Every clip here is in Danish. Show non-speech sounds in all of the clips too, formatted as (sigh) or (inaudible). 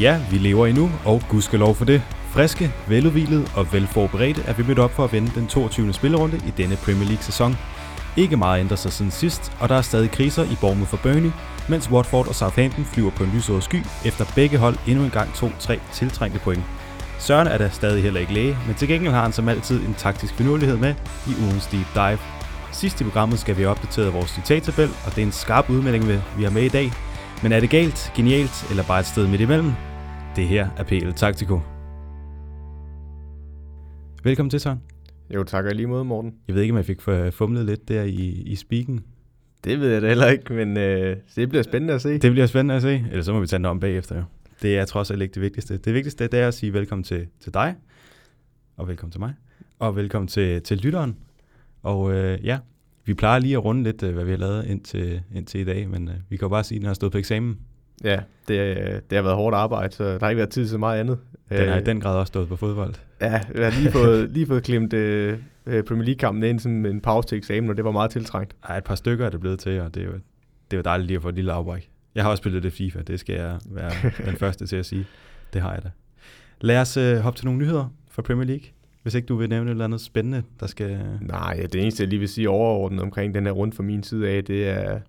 Ja, vi lever endnu, og gudskelov for det. Friske, veludvilede og velforberedte er vi mødt op for at vende den 22. spillerunde i denne Premier League-sæson. Ikke meget ændrer sig siden sidst, og der er stadig kriser i Bournemouth for Burnley, mens Watford og Southampton flyver på en lysåret sky, efter begge hold endnu en gang to tre tiltrængte point. Søren er der stadig heller ikke læge, men til gengæld har han som altid en taktisk finurlighed med i ugens deep dive. Sidst i programmet skal vi opdatere vores citattabel, og det er en skarp udmelding, vi har med i dag. Men er det galt, genialt eller bare et sted midt imellem? Det her er PL Taktiko. Velkommen til, Søren. Jo, tak og lige måde, Morten. Jeg ved ikke, om jeg fik fumlet lidt der i, i speaken. Det ved jeg da heller ikke, men øh, det bliver spændende at se. Det bliver spændende at se, eller så må vi tage det om bagefter jo. Det er trods alt ikke det vigtigste. Det vigtigste det er at sige velkommen til, til dig, og velkommen til mig, og velkommen til, til lytteren. Og øh, ja, vi plejer lige at runde lidt, øh, hvad vi har lavet indtil, indtil i dag, men øh, vi kan jo bare sige, at den har stået på eksamen. Ja, det, det har været hårdt arbejde, så der har ikke været tid til meget andet. Den har i den grad også stået på fodbold. Ja, jeg har lige fået, (laughs) lige fået klemt uh, Premier League-kampen ind som en pause til eksamen, og det var meget tiltrængt. Ja, et par stykker er det blevet til, og det er jo, det er jo dejligt lige at få et lille afbræk. Jeg har også spillet det FIFA, det skal jeg være (laughs) den første til at sige. Det har jeg da. Lad os uh, hoppe til nogle nyheder fra Premier League. Hvis ikke du vil nævne et eller andet spændende, der skal... Nej, det eneste, jeg lige vil sige overordnet omkring den her rundt fra min side af, det er,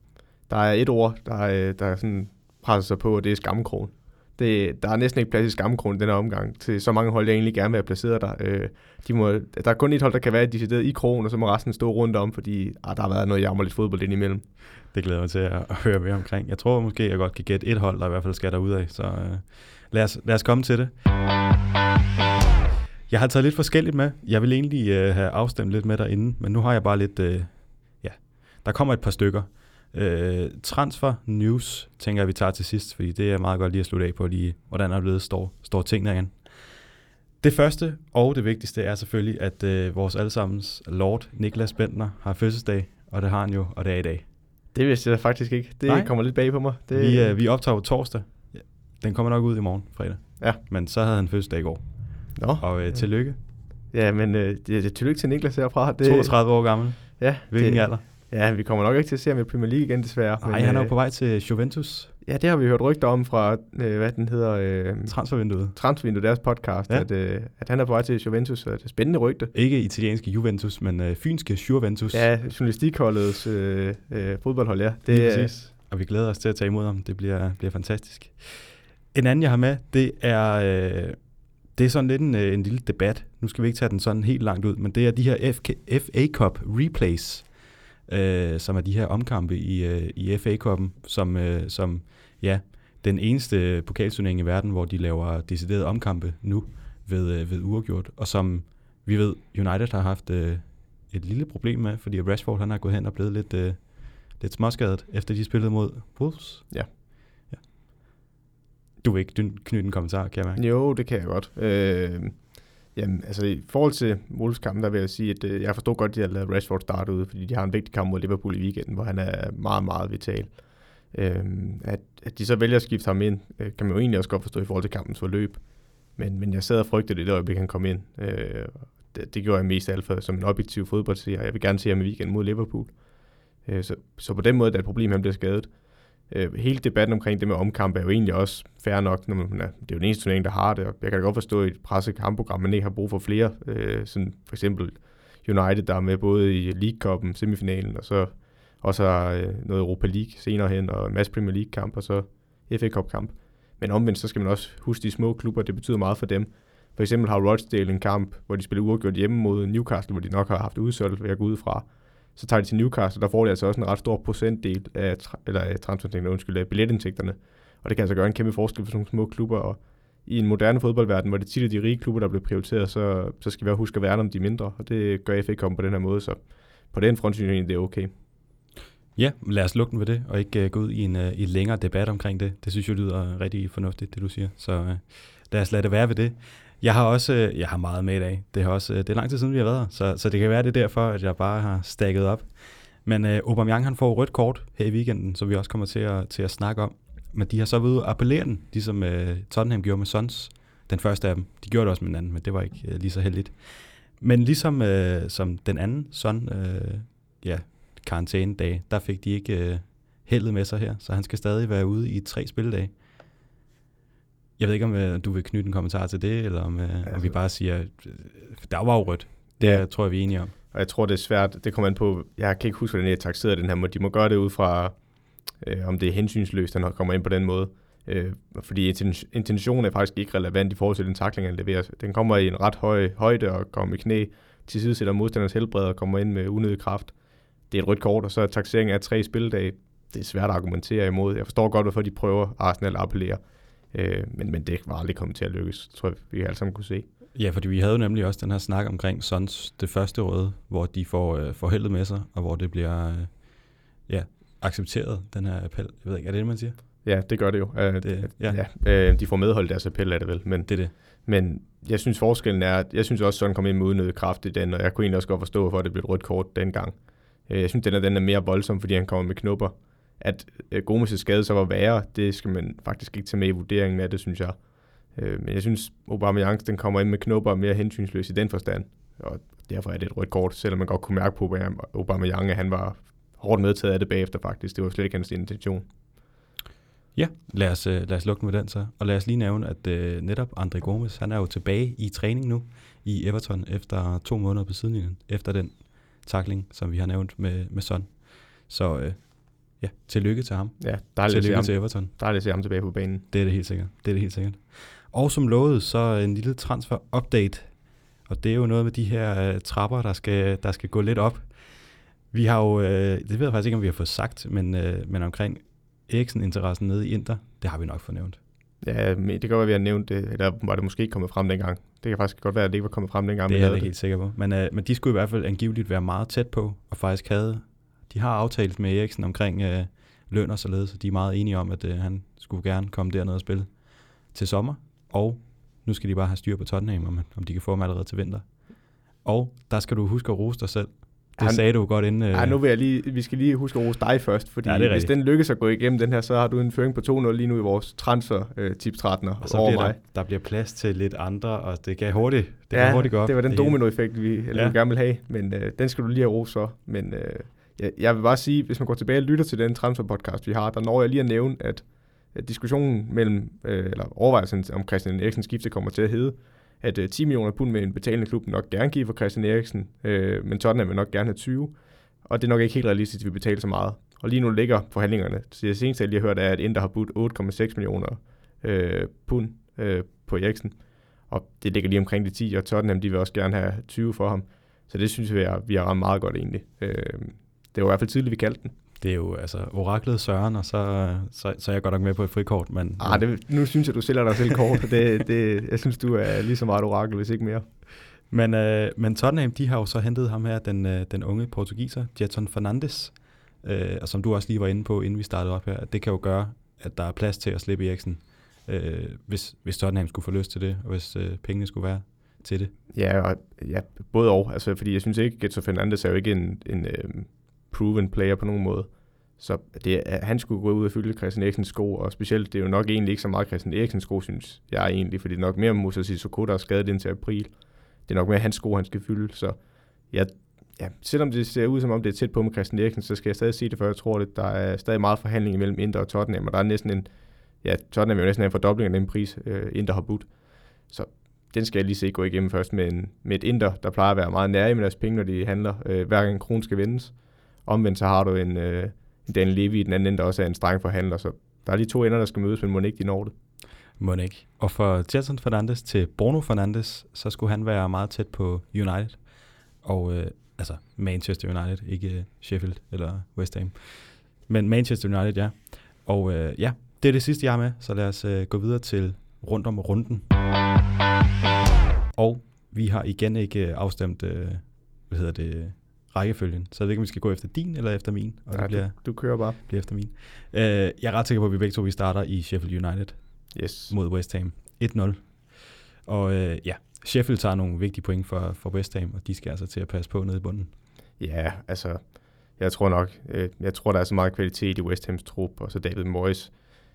der er et ord, der, der sådan presser sig på, og det er skamkrogen. Det, der er næsten ikke plads i skamkrogen den her omgang til så mange hold, jeg egentlig gerne vil have placeret der. Øh, de må, der er kun et hold, der kan være decideret i krogen, og så må resten stå rundt om, fordi ah, der har været noget jammerligt fodbold ind imellem. Det glæder mig til at, høre mere omkring. Jeg tror måske, jeg godt kan gætte et hold, der i hvert fald skal derudad, så øh, lad, os, lad os komme til det. Jeg har taget lidt forskelligt med. Jeg vil egentlig øh, have afstemt lidt med derinde, men nu har jeg bare lidt... Øh, ja, der kommer et par stykker. Øh, transfer news tænker jeg, vi tager til sidst, fordi det er meget godt lige at slutte af på, lige, hvordan er blevet står, står tingene igen. Det første og det vigtigste er selvfølgelig, at øh, vores allesammens Lord Niklas Bentner har fødselsdag, og det har han jo, og det er i dag. Det vidste jeg faktisk ikke. Det Nej. kommer lidt bag på mig. Det... Vi, øh, vi optager torsdag. Den kommer nok ud i morgen, fredag. Ja. Men så havde han fødselsdag i går. Nå. Og øh, tillykke. Ja, men øh, det, det, tillykke til Niklas herfra. Det, 32 år gammel. Ja. Hvilken det, alder? Ja, vi kommer nok ikke til at se ham i Premier League igen, desværre. Nej, han er jo øh, på vej til Juventus. Ja, det har vi hørt rygter om fra, øh, hvad den hedder... Øh, Transfervinduet. Transfervinduet, deres podcast, ja. at, øh, at han er på vej til Juventus, så det er spændende rygte. Ikke italienske Juventus, men øh, fynske Juventus. Ja, journalistikholdets øh, øh, fodboldhold, ja. Det er præcis. Og vi glæder os til at tage imod ham. Det bliver, bliver fantastisk. En anden, jeg har med, det er... Øh, det er sådan lidt en, øh, en lille debat. Nu skal vi ikke tage den sådan helt langt ud, men det er de her FK, FA Cup replays, øh, som er de her omkampe i, øh, i FA Cup'en, som, øh, som ja, den eneste pokalturnering i verden, hvor de laver deciderede omkampe nu ved, øh, ved uafgjort, og som vi ved, United har haft øh, et lille problem med, fordi Rashford han har gået hen og blevet lidt, øh, lidt småskadet, efter de spillede mod Wolves. Ja. ja. Du vil ikke knytte en kommentar, kan jeg mærke? Jo, det kan jeg godt. Øh, Jamen, altså i forhold til Wolves kamp, der vil jeg sige, at øh, jeg forstår godt, at de har lavet Rashford starte ud, fordi de har en vigtig kamp mod Liverpool i weekenden, hvor han er meget, meget vital. Øhm, at, at de så vælger at skifte ham ind, øh, kan man jo egentlig også godt forstå i forhold til kampens forløb. Men, men jeg sad og frygtede det, øjeblik han kom ind. Øh, det, det gjorde jeg mest alt for som en objektiv fodboldseer. Jeg vil gerne se ham i weekenden mod Liverpool. Øh, så, så på den måde det er et problem, at han bliver skadet øh, Øh, hele debatten omkring det med omkamp er jo egentlig også fair nok, når man, det er jo den eneste turnering, der har det, og jeg kan da godt forstå i et presset kampprogram, man ikke har brug for flere, øh, sådan for eksempel United, der er med både i League Cup'en, semifinalen, og så også har øh, noget Europa League senere hen, og en masse Premier League kamp, og så FA Cup kamp. Men omvendt, så skal man også huske de små klubber, det betyder meget for dem. For eksempel har Rochdale en kamp, hvor de spiller uafgjort hjemme mod Newcastle, hvor de nok har haft udsolgt, vil jeg gå ud fra så tager de til Newcastle, der får de altså også en ret stor procentdel af, eller af transferindtægterne, undskyld, af billetindtægterne. Og det kan altså gøre en kæmpe forskel for sådan nogle små klubber, og i en moderne fodboldverden, hvor det tit er de rige klubber, der bliver prioriteret, så, så skal vi også huske at værne om de mindre, og det gør FA komme på den her måde, så på den front synes jeg det er okay. Ja, lad os lukke den ved det, og ikke uh, gå ud i en, uh, i en længere debat omkring det. Det synes jeg lyder rigtig fornuftigt, det du siger. Så uh, lad os lade det være ved det. Jeg har også øh, jeg har meget med i dag. Det er, også, øh, det er lang tid siden, vi har været her, så, så det kan være, det er derfor, at jeg bare har stakket op. Men øh, Aubameyang han får rødt kort her i weekenden, som vi også kommer til at, til at snakke om. Men de har så ved at appellere den, ligesom øh, Tottenham gjorde med Sons. Den første af dem. De gjorde det også med den anden, men det var ikke øh, lige så heldigt. Men ligesom øh, som den anden Son, øh, ja, karantæne-dag, der fik de ikke øh, heldet med sig her, så han skal stadig være ude i tre spildage. Jeg ved ikke, om øh, du vil knytte en kommentar til det, eller om, altså, om vi bare siger, øh, der var jo rødt. Det ja. tror jeg, vi er enige om. Og jeg tror, det er svært. Det kommer an på, jeg kan ikke huske, hvordan jeg taxerede den her måde. De må gøre det ud fra, øh, om det er hensynsløst, når kommer ind på den måde. Øh, fordi intentionen er faktisk ikke relevant i forhold til den takling, han leverer. Den kommer i en ret høj højde og kommer i knæ, til side sætter modstanders helbred og kommer ind med unødig kraft. Det er et rødt kort, og så er taxeringen af tre spildage. Det er svært at argumentere imod. Jeg forstår godt, hvorfor de prøver Arsenal at appellere. Øh, men, men det var aldrig kommet til at lykkes, tror jeg, vi alle sammen kunne se. Ja, fordi vi havde jo nemlig også den her snak omkring Sons, det første røde, hvor de får, øh, får heldet med sig, og hvor det bliver øh, ja, accepteret, den her appel. Jeg ved ikke, er det det, man siger? Ja, det gør det jo. Uh, det, ja. ja uh, de får medholdt deres appel, er det vel. Men, det er det. Men jeg synes, forskellen er, at jeg synes også, sådan kom ind med udnyttet kraft i den, og jeg kunne egentlig også godt forstå, hvorfor det blev et rødt kort dengang. Uh, jeg synes, den er, den er mere voldsom, fordi han kommer med knupper. At øh, Gomes' skade så var værre, det skal man faktisk ikke tage med i vurderingen af det, synes jeg. Uh, men jeg synes, Aubameyang, den kommer ind med knupper mere hensynsløs i den forstand. Og derfor er det et rødt kort, selvom man godt kunne mærke på Aubameyang, at han var hårdt medtaget af det bagefter faktisk. Det var slet ikke hans intention. Ja, lad os, øh, lad os lukke med den så. Og lad os lige nævne, at uh, netop André Gomes, han er jo tilbage i træning nu i Everton efter to måneder på sidelinjen, efter den takling, som vi har nævnt med, med Son. Så uh, ja, tillykke til ham. Ja, dejligt tillykke til Everton. Dejligt at se ham tilbage på banen. Det er det helt sikkert. Det er det helt sikkert. Og som lovet, så en lille transfer-update. Og det er jo noget med de her uh, trapper, der skal, der skal gå lidt op. Vi har jo, uh, det ved jeg faktisk ikke, om vi har fået sagt, men, uh, men omkring Eriksen-interessen nede i Inter, det har vi nok fornævnt. Ja, det kan godt være, at vi har nævnt det, eller var det måske ikke kommet frem dengang. Det kan faktisk godt være, at det ikke var kommet frem dengang. Det er jeg ikke helt sikker på. Men, uh, men de skulle i hvert fald angiveligt være meget tæt på, og faktisk havde, de har aftalt med Eriksen omkring uh, løn og således, så de er meget enige om, at uh, han skulle gerne komme derned og spille til sommer, og nu skal de bare have styr på Tottenham, om, om de kan få ham allerede til vinter. Og der skal du huske at rose dig selv, det han, sagde du godt inden... Øh... Ej, nu vil jeg lige, vi skal lige huske at rose dig først, fordi ja, hvis den lykkes at gå igennem den her, så har du en føring på 2-0 lige nu i vores transfer øh, tips 13 og så over mig. Der, der bliver plads til lidt andre, og det kan hurtigt, det ja, kan hurtigt gå op. det var den dominoeffekt, vi, ja. vi gerne vil have, men øh, den skal du lige have rose så. Men øh, jeg, jeg vil bare sige, hvis man går tilbage og lytter til den transfer podcast, vi har, der når jeg lige at nævne, at, at diskussionen mellem, øh, eller overvejelsen om Christian Eriksens skifte kommer til at hedde, at øh, 10 millioner pund med en betalende klub nok gerne give for Christian Eriksen, øh, men Tottenham vil nok gerne have 20 og det er nok ikke helt realistisk, at vi betaler så meget. Og lige nu ligger forhandlingerne. Så det seneste, jeg lige har hørt, er, at Inter har budt 8,6 millioner øh, pund øh, på Eriksen. Og det ligger lige omkring de 10, og Tottenham de vil også gerne have 20 for ham. Så det synes jeg, vi har ramt meget godt egentlig. Øh, det var i hvert fald tidligt, vi kaldte den. Det er jo altså oraklet Søren, og så, så, så er jeg godt nok med på et frikort. Men, ah, det, nu synes jeg, du sælger dig selv kort. det, det, jeg synes, du er lige så meget orakel, hvis ikke mere. Men, øh, men Tottenham, de har jo så hentet ham her, den, øh, den unge portugiser, Jetson Fernandes, øh, og som du også lige var inde på, inden vi startede op her, det kan jo gøre, at der er plads til at slippe Eriksen, øh, hvis, hvis Tottenham skulle få lyst til det, og hvis øh, pengene skulle være til det. Ja, og, ja både og, altså, fordi jeg synes ikke, Jetson Fernandes er jo ikke en, en øh, proven player på nogen måde. Så det, han skulle gå ud og fylde Christian Eriksens sko, og specielt, det er jo nok egentlig ikke så meget Christian Eriksens sko, synes jeg egentlig, fordi det er nok mere Musa Sissoko, der er skadet indtil april det er nok mere hans sko, han skal fylde. Så ja, ja, selvom det ser ud som om det er tæt på med Christian Eriksen, så skal jeg stadig sige det, for jeg tror, at der er stadig meget forhandling mellem Inter og Tottenham, og der er næsten en, ja, Tottenham er jo næsten en fordobling af den pris, øh, Inter har budt. Så den skal jeg lige se gå igennem først med, en, med et Inter, der plejer at være meget nære med deres penge, når de handler, Øh, hver gang en krone skal vendes. Omvendt så har du en, øh, en Dan Levy i den anden ende, der også er en streng forhandler, så der er de to ender, der skal mødes, men må ikke de når det. Må ikke. Og for Jetson Fernandes til Bruno Fernandes, så skulle han være meget tæt på United. Og øh, altså Manchester United, ikke øh, Sheffield eller West Ham. Men Manchester United, ja. Og øh, ja, det er det sidste, jeg har med, så lad os øh, gå videre til rundt om runden. Og vi har igen ikke afstemt, øh, hvad hedder det, rækkefølgen. Så jeg ved ikke, om vi skal gå efter din eller efter min. Og Nej, det bliver, du, du kører bare. Bliver efter min. Øh, jeg er ret sikker på, at vi begge to vi starter i Sheffield United yes. mod West Ham. 1-0. Og øh, ja, Sheffield tager nogle vigtige point for, for West Ham, og de skal altså til at passe på nede i bunden. Ja, altså, jeg tror nok, øh, jeg tror, der er så meget kvalitet i West Hams trup, og så David Moyes,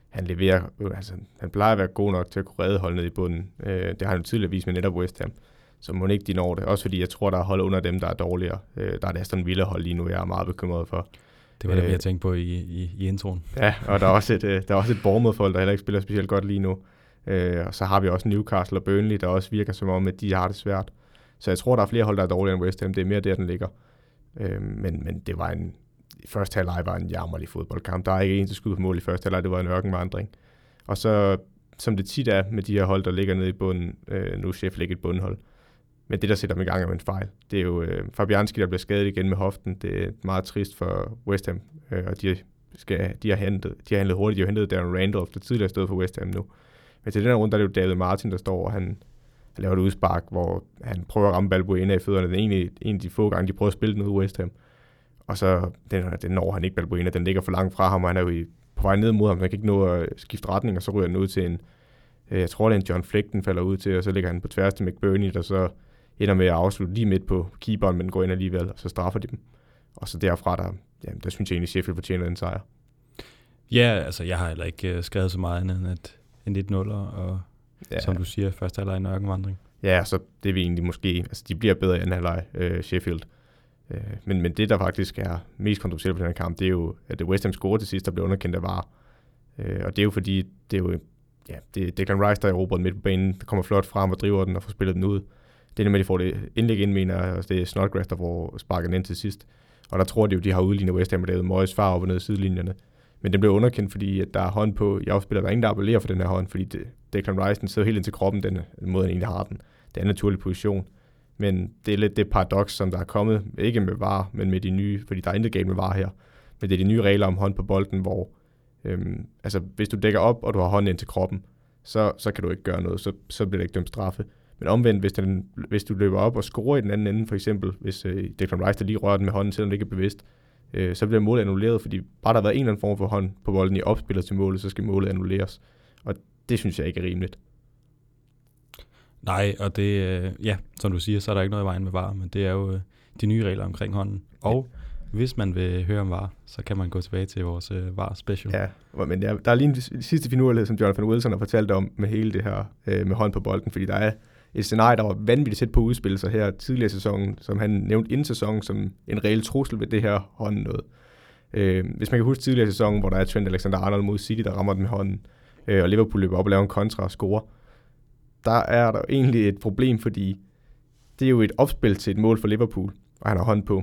han leverer, øh, altså, han plejer at være god nok til at kunne redde holdet ned i bunden. Øh, det har han jo tidligere vist med netop West Ham. Så må ikke de når det. Også fordi jeg tror, der er hold under dem, der er dårligere. Øh, der er det Aston Villa hold lige nu, jeg er meget bekymret for. Det var det, vi har tænkt på i, i, i introen. Ja, og der er også et, øh, der er også et Bournemouth-hold, der heller ikke spiller specielt godt lige nu. Øh, og så har vi også Newcastle og Burnley, der også virker som om, at de har det svært. Så jeg tror, der er flere hold, der er dårligere end West Ham. Det er mere der, den ligger. Øh, men, men det var en, første halvleg var en jammerlig fodboldkamp. Der er ikke en til skud på mål i første halvleg, det var en ørkenvandring. Og så, som det tit er med de her hold, der ligger nede i bunden, øh, nu er Sheffield ikke et bundhold, men det, der sætter dem i gang, er en fejl. Det er jo øh, Fabianski, der bliver skadet igen med hoften. Det er meget trist for West Ham, øh, og de, skal, de, har hentet, de har handlet hurtigt. De har hentet Darren Randolph, der tidligere stod for West Ham nu. Men til den her runde, der er det jo David Martin, der står, og han, han laver et udspark, hvor han prøver at ramme Balbuena i fødderne. Det er egentlig en af de få gange, de prøver at spille den ud West Ham. Og så den, den når han ikke Balbuena, den ligger for langt fra ham, og han er jo i, på vej ned mod ham, han kan ikke nå at skifte retning, og så ryger den ud til en, øh, jeg tror det er en John Flick, den falder ud til, og så ligger han på tværs til McBurney, der så ender med at afslutte lige midt på keeperen, men går ind alligevel, og så straffer de dem. Og så derfra, der, ja, der synes jeg egentlig, Sheffield fortjener en sejr. Ja, altså jeg har heller ikke uh, skrevet så meget andet end at en 1 0 og ja. som du siger, første halvleg en ørkenvandring. Ja, så det vi egentlig måske, altså de bliver bedre i anden halvleg, uh, Sheffield. Uh, men, men det, der faktisk er mest kontroversielt på den her kamp, det er jo, at det West Ham score til sidst, der blev underkendt af VAR. Uh, og det er jo fordi, det er jo, ja, det er Declan Rice, der er erobret midt på banen, der kommer flot frem og driver den og får spillet den ud det er med, at de får det indlæg ind, mener jeg, det er Snodgrass, der får sparket ind til sidst. Og der tror de jo, de har udlignet West Ham og lavet Moyes far op og ned sidelinjerne. Men den blev underkendt, fordi at der er hånd på i afspiller. Der er ingen, der appellerer for den her hånd, fordi det, Declan Rice den sidder helt ind til kroppen, den måde, han egentlig har den. Det er en naturlig position. Men det er lidt det paradoks, som der er kommet, ikke med VAR, men med de nye, fordi der er intet galt med VAR her. Men det er de nye regler om hånd på bolden, hvor øhm, altså, hvis du dækker op, og du har hånden ind til kroppen, så, så kan du ikke gøre noget, så, så bliver det ikke dømt straffe. Men omvendt, hvis, den, hvis du løber op og scorer i den anden ende, for eksempel, hvis øh, Declan Rice der lige rører den med hånden, selvom det ikke er bevidst, øh, så bliver målet annulleret, fordi bare der har været en eller anden form for hånd på bolden i opspillet til målet, så skal målet annulleres. Og det synes jeg ikke er rimeligt. Nej, og det, øh, ja, som du siger, så er der ikke noget i vejen med VAR, men det er jo øh, de nye regler omkring hånden. Og hvis man vil høre om VAR, så kan man gå tilbage til vores øh, VAR special. Ja, men ja, der er lige en sidste finurlighed, som Jonathan Wilson har fortalt om med hele det her øh, med hånd på bolden, fordi der er et scenarie, der var vanvittigt tæt på at udspille sig her tidligere i sæsonen, som han nævnte inden sæsonen som en reel trussel ved det her hånd noget. Øh, hvis man kan huske tidligere i sæsonen, hvor der er Trent Alexander-Arnold mod City, der rammer den med hånden, øh, og Liverpool løber op og laver en kontra og scorer, der er der egentlig et problem, fordi det er jo et opspil til et mål for Liverpool, og han har hånd på.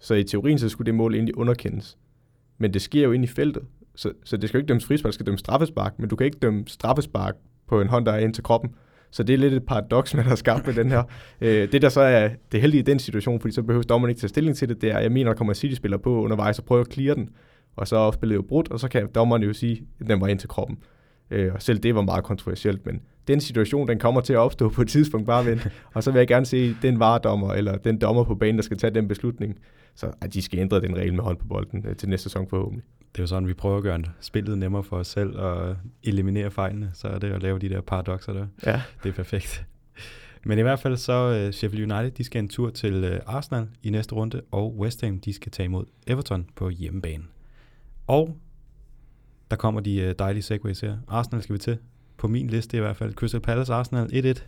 Så i teorien, så skulle det mål egentlig underkendes. Men det sker jo ind i feltet, så, så det skal jo ikke dømmes frispark, det skal dømmes straffespark, men du kan ikke dømme straffespark på en hånd, der er ind til kroppen. Så det er lidt et paradoks, (laughs) man har skabt med den her. Øh, det der så er det heldige i den situation, fordi så behøver dommeren ikke tage stilling til det, det er, jeg mener, der kommer City-spiller på undervejs og prøver at clear den, og så er spillet jo brudt, og så kan dommeren jo sige, at den var ind til kroppen. Øh, og selv det var meget kontroversielt, men den situation, den kommer til at opstå på et tidspunkt bare vent. og så vil jeg gerne se den varedommer, eller den dommer på banen, der skal tage den beslutning, så at de skal ændre den regel med hold på bolden øh, til næste sæson forhåbentlig. Det er jo sådan, vi prøver at gøre spillet nemmere for os selv og eliminere fejlene, så er det at lave de der paradoxer der. Ja. Det er perfekt. Men i hvert fald så uh, Sheffield United, de skal en tur til uh, Arsenal i næste runde, og West Ham, de skal tage imod Everton på hjemmebane. Og der kommer de uh, dejlige segways her. Arsenal skal vi til. På min liste i hvert fald. Crystal Palace Arsenal 1-1.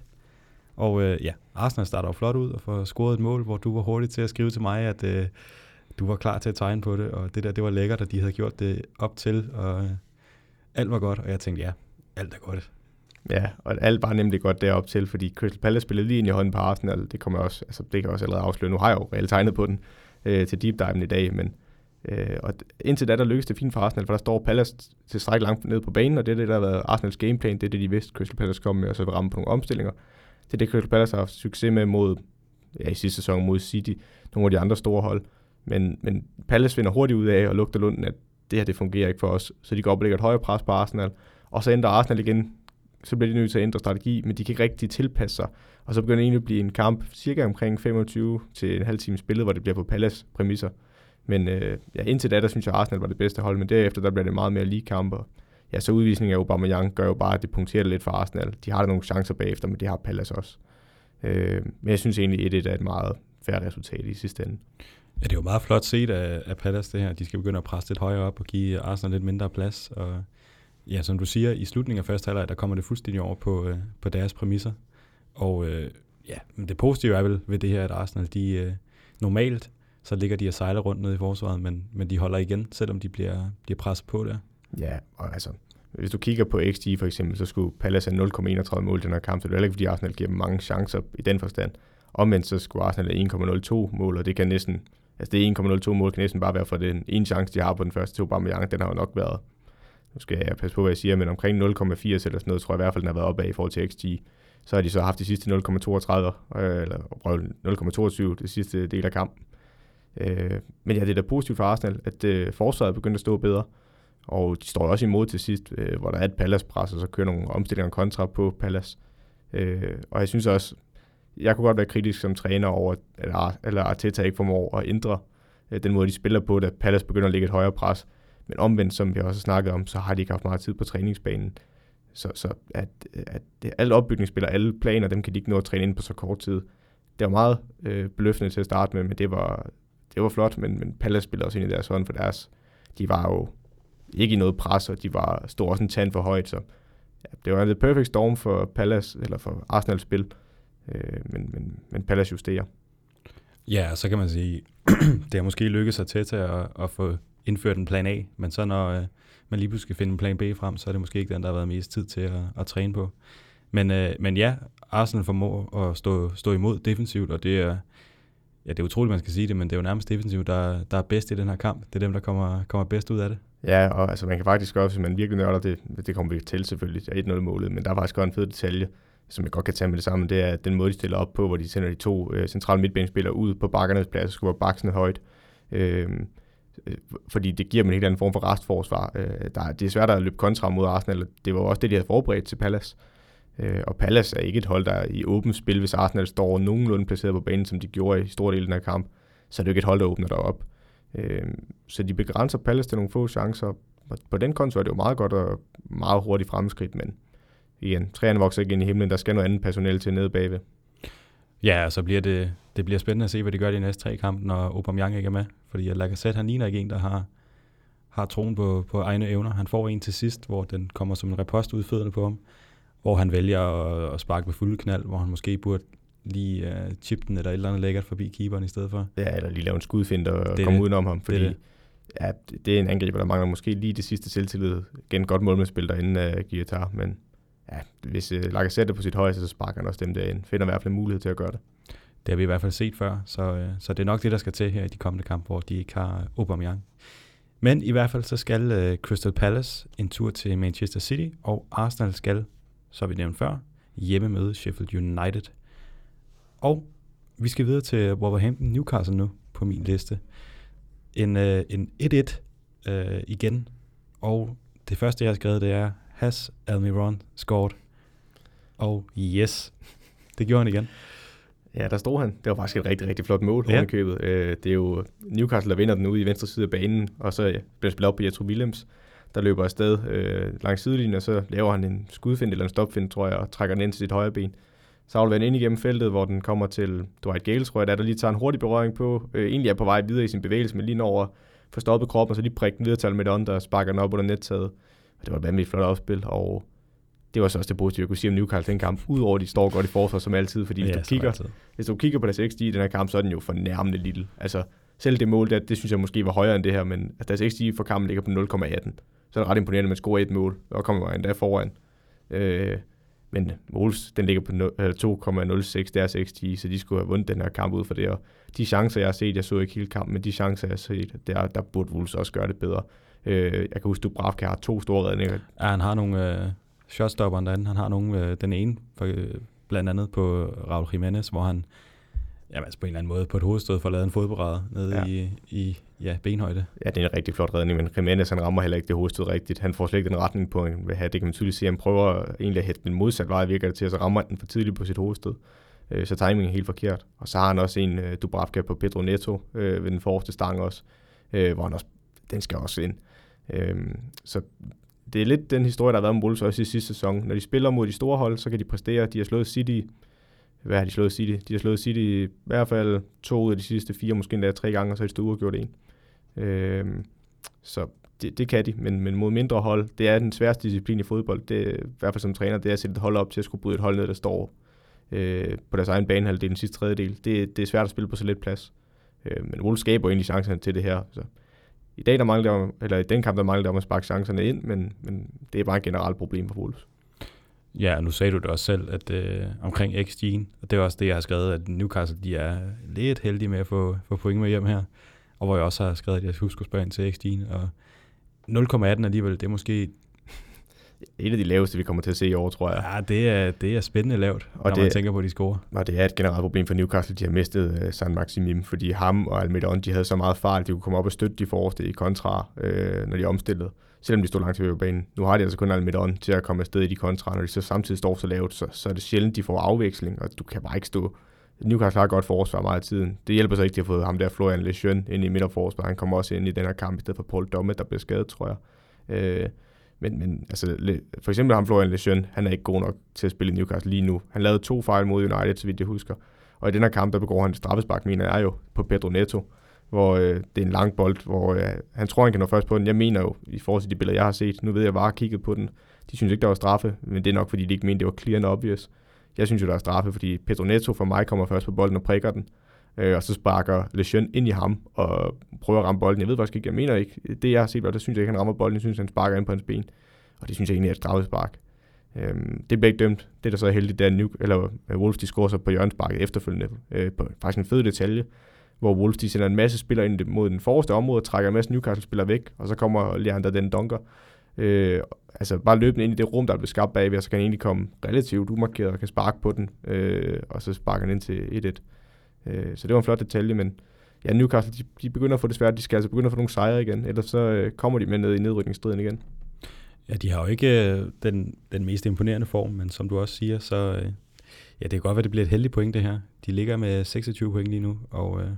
Og øh, ja, Arsenal starter jo flot ud og får scoret et mål, hvor du var hurtig til at skrive til mig, at øh, du var klar til at tegne på det, og det der, det var lækkert, at de havde gjort det op til, og øh, alt var godt, og jeg tænkte, ja, alt er godt. Ja, og alt var nemlig godt derop til, fordi Crystal Palace spillede lige ind i hånden på Arsenal. Det, kommer også, altså, det kan også allerede afsløre. Nu har jeg jo reelt tegnet på den øh, til deep dive i dag, men øh, og indtil da, der lykkedes det fint for Arsenal, for der står Palace til stræk langt ned på banen, og det er det, der har været Arsenals gameplan. Det er det, de vidste, Crystal Palace kom med, og så vil ramme på nogle omstillinger. Det er det, Crystal Palace har haft succes med mod, ja, i sidste sæson mod City, nogle af de andre store hold. Men, men Palace finder hurtigt ud af og lugter lunden, at det her det fungerer ikke for os. Så de går op og lægger et højere pres på Arsenal. Og så ændrer Arsenal igen så bliver de nødt til at ændre strategi, men de kan ikke rigtig tilpasse sig. Og så begynder det egentlig at blive en kamp cirka omkring 25 til en halv time spillet, hvor det bliver på Palace præmisser. Men øh, ja, indtil da, der synes jeg, Arsenal var det bedste hold, men derefter, der bliver det meget mere lige kampe. Ja, så udvisningen af Aubameyang gør jo bare, at det punkterer det lidt for Arsenal. De har da nogle chancer bagefter, men det har Palace også. Øh, men jeg synes egentlig, at det er et meget færre resultat i sidste ende. Ja, det er jo meget flot set af, af Palace det her. De skal begynde at presse lidt højere op og give Arsenal lidt mindre plads. Og ja, som du siger, i slutningen af første halvleg, der kommer det fuldstændig over på, øh, på deres præmisser. Og øh, ja, men det positive er vel ved det her, at Arsenal, de øh, normalt, så ligger de og sejler rundt ned i forsvaret, men, men de holder igen, selvom de bliver, bliver presset på der. Ja, og altså, hvis du kigger på XG for eksempel, så skulle Palace have 0,31 mål i den her kamp, så det er ikke, fordi Arsenal giver dem mange chancer i den forstand. Omvendt så skulle Arsenal have 1,02 mål, og det kan næsten, altså det 1,02 mål kan næsten bare være for den ene chance, de har på den første to Aubameyang, den har jo nok været, nu skal jeg passe på, hvad jeg siger, men omkring 0,80 eller sådan noget, tror jeg i hvert fald, den har været oppe af i forhold til XG. Så har de så haft de sidste 0,32, øh, eller 0,22 det sidste del af kampen. Øh, men ja, det er da positivt for Arsenal, at øh, forsvaret er begyndt at stå bedre. Og de står også imod til sidst, øh, hvor der er et Palace-pres, og så kører nogle omstillinger kontra på Palace. Øh, og jeg synes også, jeg kunne godt være kritisk som træner over, at eller Arteta ikke formår at ændre øh, den måde, de spiller på, da Palace begynder at lægge et højere pres. Men omvendt, som vi også har snakket om, så har de ikke haft meget tid på træningsbanen. Så, så at, at det, alle opbygningsspil og alle planer, dem kan de ikke nå at træne ind på så kort tid. Det var meget øh, beløftende til at starte med, men det var, det var flot, men, men Palace spillede også ind i deres hånd, for deres, de var jo ikke i noget pres, og de var stod også en tand for højt, så ja, det var en perfect storm for Palace, eller for Arsenals spil, øh, men, men, men Palace justerer. Ja, så kan man sige, (clears throat) det har måske lykkedes sig til at, at få indført en plan A, men så når øh, man lige pludselig skal finde en plan B frem, så er det måske ikke den, der har været mest tid til at, at træne på. Men, øh, men ja, Arsenal formår at stå, stå imod defensivt, og det er, ja, det er utroligt, man skal sige det, men det er jo nærmest defensivt, der, der er bedst i den her kamp. Det er dem, der kommer, kommer bedst ud af det. Ja, og altså man kan faktisk også, hvis man virkelig nørder det, det kommer vi til selvfølgelig, det er 1-0 målet, men der er faktisk også en fed detalje, som jeg godt kan tage med det samme, det er den måde, de stiller op på, hvor de sender de to øh, centrale midtbanespillere ud på bakkernes plads, skulle være baksene højt. Øhm, øh, fordi det giver dem en helt anden form for restforsvar. Øh, der er, det er svært at løbe kontra mod Arsenal, det var også det, de havde forberedt til Palace. Øh, og Palace er ikke et hold, der er i åbent spil, hvis Arsenal står nogenlunde placeret på banen, som de gjorde i stor del af den her kamp, så er det jo ikke et hold, der åbner derop. Øh, så de begrænser Palace til nogle få chancer. På den konto er det jo meget godt og meget hurtigt fremskridt, men igen, træerne vokser ikke ind i himlen, der skal noget andet personel til nede bagved. Ja, så bliver det, det bliver spændende at se, hvad de gør i de næste tre kampe, når Aubameyang ikke er med. Fordi Lacazette, han ligner ikke en, der har, har troen på, på egne evner. Han får en til sidst, hvor den kommer som en repost udfødende på ham, hvor han vælger at, at sparke med fuld knald, hvor han måske burde lige uh, chip den eller et eller andet lækkert forbi keeperen i stedet for. Ja, eller lige lave en skudfind og det komme udenom ham, fordi det, det. Ja, det er en angriber, der mangler måske lige det sidste selvtillid. Igen godt målmandsspil derinde af uh, Guitar, men ja, hvis uh, Lacazette på sit højeste, så sparker han også dem derind. Finder i hvert fald en mulighed til at gøre det. Det har vi i hvert fald set før, så, uh, så det er nok det, der skal til her i de kommende kampe, hvor de ikke har Aubameyang. Men i hvert fald så skal uh, Crystal Palace en tur til Manchester City, og Arsenal skal, så vi nævnt før, hjemme med Sheffield United. Og vi skal videre til Wolverhampton Newcastle nu på min liste. En, uh, en 1-1 uh, igen, og det første, jeg har skrevet, det er, has Almiron scored? Og yes, det gjorde han igen. Ja, der stod han. Det var faktisk et rigtig, rigtig flot mål, ja. købet. Det er jo Newcastle, der vinder den ude i venstre side af banen, og så bliver spillet op på Jethro Williams, der løber afsted øh, langs sidelinjen, og så laver han en skudfind eller en stopfind, tror jeg, og trækker den ind til sit højre ben. Den ind igennem feltet, hvor den kommer til Dwight Gale, tror jeg, der, der lige tager en hurtig berøring på. Øh, egentlig er på vej videre i sin bevægelse, men lige når over får stoppet kroppen, og så lige prikker den videre til med der sparker den op under nettaget. Det var et vanvittigt flot opspil, og det var så også det positive, jeg kunne sige om Newcastle den kamp, udover at de står godt i forsvar som altid, fordi hvis, ja, du, kigger, hvis du kigger på deres XG i den her kamp, så er den jo fornærmende lille. Altså, selv det mål, der, det synes jeg måske var højere end det her, men at deres XG for kampen ligger på 0,18. Så er det ret imponerende, at man scorer et mål, og kommer man endda foran. Øh, men Wolves, den ligger på 2,06 deres XG, så de skulle have vundet den her kamp ud for det. Og de chancer, jeg har set, jeg så ikke hele kampen, men de chancer, jeg har set, der, der burde Wolves også gøre det bedre. Øh, jeg kan huske, at Dubravka har to store redninger. Ja, han har nogle øh, shotstopperen derinde. Han har nogle, øh, den ene, for, øh, blandt andet på Raul Jimenez, hvor han jamen, altså på en eller anden måde på et hovedstød for at lave en fodparade nede ja. i, i ja, benhøjde. Ja, det er en rigtig flot redning, men Jimenez han rammer heller ikke det hovedstød rigtigt. Han får slet ikke den retning på, han vil have. Det kan man tydeligt se. Han prøver egentlig at hætte den modsat vej, virker det til, og så rammer den for tidligt på sit hovedstød. Øh, så timingen er helt forkert. Og så har han også en uh, Dubravka på Pedro Neto øh, ved den forreste stang også, øh, hvor han også, den skal også ind. Øh, så det er lidt den historie, der har været om Wolves også i sidste sæson. Når de spiller mod de store hold, så kan de præstere. De har slået City hvad har de slået City? De har slået City i hvert fald to ud af de sidste fire, måske endda tre gange, og så har de stået uafgjort en. Øhm, så det, det kan de, men, men mod mindre hold, det er den sværeste disciplin i fodbold, det i hvert fald som træner, det er at sætte et hold op til at skulle bryde et hold ned, der står øh, på deres egen banehalvdel, det er den sidste tredjedel. Det, det er svært at spille på så lidt plads. Øh, men Wolves skaber egentlig chancerne til det her. Så I dag der mangler der, eller i den kamp, der mangler der om at sparke chancerne ind, men, men det er bare et generelt problem for Wolves. Ja, nu sagde du det også selv, at øh, omkring XG'en, og det er også det, jeg har skrevet, at Newcastle de er lidt heldige med at få, få point med hjem her, og hvor jeg også har skrevet, at jeg husker at spørge ind til XG'en, og 0,18 alligevel, det er måske et af de laveste, vi kommer til at se i år, tror jeg. Ja, det er, det er spændende lavt, og når det, man tænker på, de scorer. Og det er et generelt problem for Newcastle, de har mistet uh, San Maximim, fordi ham og Almedon, de havde så meget fart, de kunne komme op og støtte de forreste i kontra, uh, når de omstillede, selvom de står langt til banen. Nu har de altså kun Almedon til at komme afsted i de kontra, når de så samtidig står så lavt, så, så er det sjældent, de får afveksling, og du kan bare ikke stå Newcastle har godt forsvar meget af tiden. Det hjælper så ikke, at de har fået ham der Florian Lejeune ind i midterforsvar. Han kommer også ind i den her kamp, i stedet for Paul Domme, der blev skadet, tror jeg. Øh, men, men altså, for eksempel ham Florian Lejeune, han er ikke god nok til at spille i Newcastle lige nu. Han lavede to fejl mod United, så vidt jeg husker. Og i den her kamp, der begår han straffespark, mener jeg jo, på Pedro Neto, hvor øh, det er en lang bold, hvor øh, han tror, han kan nå først på den. Jeg mener jo, i forhold til de billeder, jeg har set, nu ved jeg, bare kigget på den, de synes ikke, der var straffe, men det er nok, fordi de ikke mente, det var clear and obvious. Jeg synes jo, der er straffe, fordi Pedro Neto for mig kommer først på bolden og prikker den, øh, og så sparker Lejeune ind i ham og prøver at ramme bolden. Jeg ved faktisk ikke, jeg mener ikke, det jeg har set, der synes jeg ikke, han rammer bolden, jeg synes, han sparker ind på hans ben. Og det synes jeg egentlig er et straffespark. Øhm, det bliver ikke dømt. Det, der så er heldigt, det er, New, eller Wolves de scorer sig på hjørnsparket efterfølgende. Øh, på, faktisk en fed detalje, hvor Wolves de sender en masse spillere ind mod den forreste område, trækker en masse Newcastle-spillere væk, og så kommer Leander den dunker. Øh, altså bare løbende ind i det rum, der er blevet skabt bagved, og så kan han egentlig komme relativt umarkeret og kan sparke på den, øh, og så sparker han ind til 1-1. Øh, så det var en flot detalje, men ja, Newcastle, de, de begynder at få det svært. De skal altså begynde at få nogle sejre igen, ellers så øh, kommer de med ned i nedrykningsstriden igen. Ja, de har jo ikke øh, den, den mest imponerende form, men som du også siger, så øh, ja, det kan godt være, det bliver et heldigt point det her. De ligger med 26 point lige nu, og øh,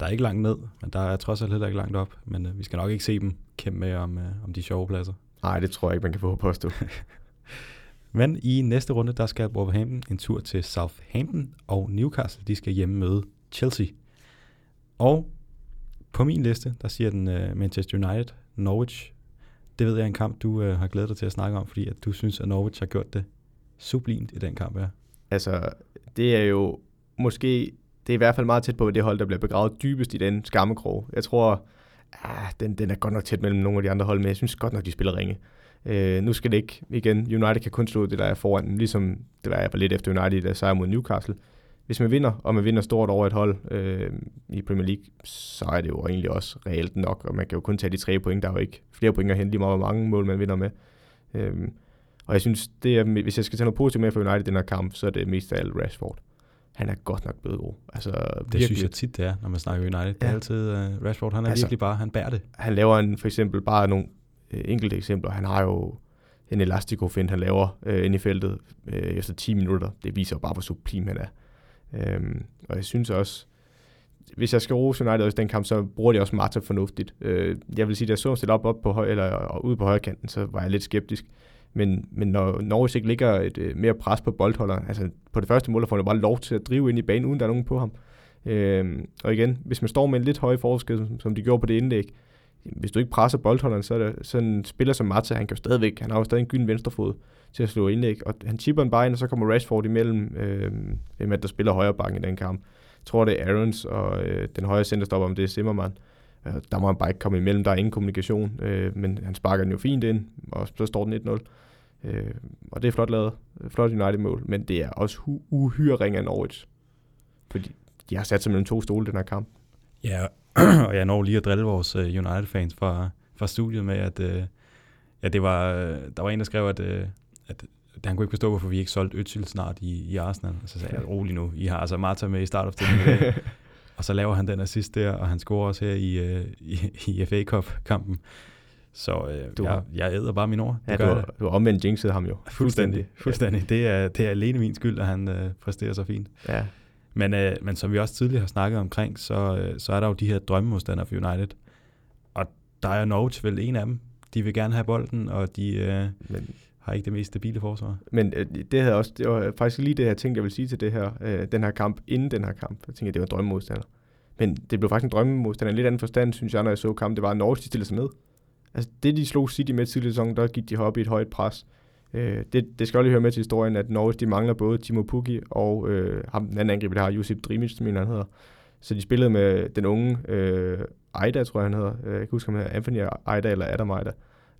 der er ikke langt ned, men der er trods alt heller ikke langt op. Men øh, vi skal nok ikke se dem kæmpe med om, øh, om de sjove pladser. Nej, det tror jeg ikke, man kan få påstå. (laughs) men i næste runde, der skal Wolverhampton en tur til Southampton, og Newcastle, de skal hjemme møde Chelsea. Og på min liste, der siger den uh, Manchester United, Norwich, det ved jeg er en kamp, du øh, har glædet dig til at snakke om, fordi at du synes, at Norwich har gjort det sublimt i den kamp her. Altså, det er jo måske, det er i hvert fald meget tæt på det hold, der bliver begravet dybest i den skammekrog. Jeg tror, ah, den, den er godt nok tæt mellem nogle af de andre hold, men jeg synes godt nok, de spiller ringe. Øh, nu skal det ikke, igen, United kan kun slå det, der er foran, ligesom det var jeg var lidt efter United, der sejr mod Newcastle hvis man vinder, og man vinder stort over et hold øh, i Premier League, så er det jo egentlig også reelt nok, og man kan jo kun tage de tre point, der er jo ikke flere point at hente lige meget, hvor mange mål man vinder med. Øh, og jeg synes, det er, hvis jeg skal tage noget positivt med for United i den her kamp, så er det mest af alt Rashford. Han er godt nok blevet god. Altså, det virkelig. synes jeg tit, det er, når man snakker United. Ja. Det er altid uh, Rashford, han er altså, virkelig bare, han bærer det. Han laver en, for eksempel bare nogle uh, enkelte eksempler. Han har jo en elastico han laver uh, ind i feltet uh, efter 10 minutter. Det viser jo bare, hvor sublim han er. Øhm, og jeg synes også, hvis jeg skal rose United i den kamp, så bruger de også Marta fornuftigt. Øh, jeg vil sige, at jeg så stille op, op på høj, eller ude på højre kanten, så var jeg lidt skeptisk. Men, men når Norwich ikke ligger et øh, mere pres på boldholder, altså på det første mål, der får han bare lov til at drive ind i banen, uden der er nogen på ham. Øh, og igen, hvis man står med en lidt høj forskel, som, som de gjorde på det indlæg, hvis du ikke presser boldholderen, så er det sådan en spiller som Mata, han kan jo stadigvæk, han har jo stadig en gylden venstrefod til at slå indlæg, og han chipper en bare ind, og så kommer Rashford imellem, øh, hvem der spiller højre bakken i den kamp. Jeg tror, det er Aarons, og øh, den højre centerstopper, om det er Zimmermann. Øh, der må han bare ikke komme imellem, der er ingen kommunikation, øh, men han sparker den jo fint ind, og så står den 1-0. Øh, og det er flot lavet, flot United-mål, men det er også uhyre ring af Norwich. Fordi de har sat sig mellem to stole den her kamp. Ja, (clears throat) og jeg når lige at drille vores uh, United-fans fra, fra studiet med, at uh, ja, det var, der var en, der skrev, at, uh, at han kunne ikke forstå, hvorfor vi ikke solgte Øtsil snart i, i Arsenal. Og så sagde jeg, rolig nu, I har altså Marta med i start i dag. (laughs) og så laver han den assist der, og han scorer også her i, uh, i, i FA Cup-kampen. Så uh, du, jeg, jeg æder bare min ord. Ja, du, har, du har omvendt jinxet ham jo. (laughs) Fuldstændig. Fuldstændig. Det, er, det er alene min skyld, at han uh, præsterer så fint. Ja. Men, uh, men som vi også tidligere har snakket omkring, så, uh, så er der jo de her drømmemodstandere for United. Og der er Norwich vel en af dem. De vil gerne have bolden, og de... Uh, men har ikke det mest stabile forsvar. Men øh, det, havde også, det var faktisk lige det, jeg tænkte, jeg ville sige til det her, øh, den her kamp, inden den her kamp. Jeg tænkte, det var drømmemodstander. Men det blev faktisk en drømmemodstander. En lidt anden forstand, synes jeg, når jeg så kampen, det var, at Norwich stillede sig ned. Altså det, de slog City med tidligere sæson, der gik de op i et højt pres. Øh, det, det skal også lige høre med til historien, at Norwich de mangler både Timo Pukki og øh, ham, den anden angriber, der har Josip Drimic, som han hedder. Så de spillede med den unge øh, Aida, tror jeg han hedder. Øh, jeg kan huske, om han hedder Anthony Aida eller Adam Aida.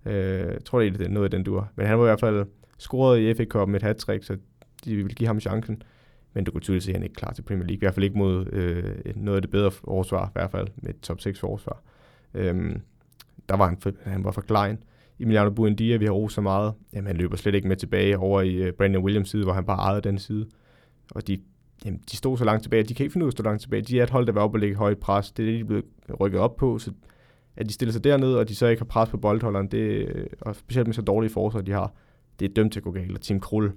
Øh, jeg tror, det er noget af den dur. Men han var i hvert fald scoret i FA Cup med et hat så de ville give ham chancen. Men du kunne tydeligt se, at han ikke er klar til Premier League. I hvert fald ikke mod øh, noget af det bedre forsvar, i hvert fald med et top 6 forsvar. Øhm, der var han, for, han var for klein. Emiliano Buendia, vi har rost så meget, jamen han løber slet ikke med tilbage over i øh, Brandon Williams side, hvor han bare ejede den side. Og de, jamen, de stod så langt tilbage, de kan ikke finde ud af at stå langt tilbage. De er et hold, der vil op og lægge højt pres. Det er det, de er blevet rykket op på, så at de stiller sig derned, og de så ikke har pres på boldholderen, det, øh, og specielt med så dårlige forsvar, de har, det er dømt til at gå galt. Og Tim Krul,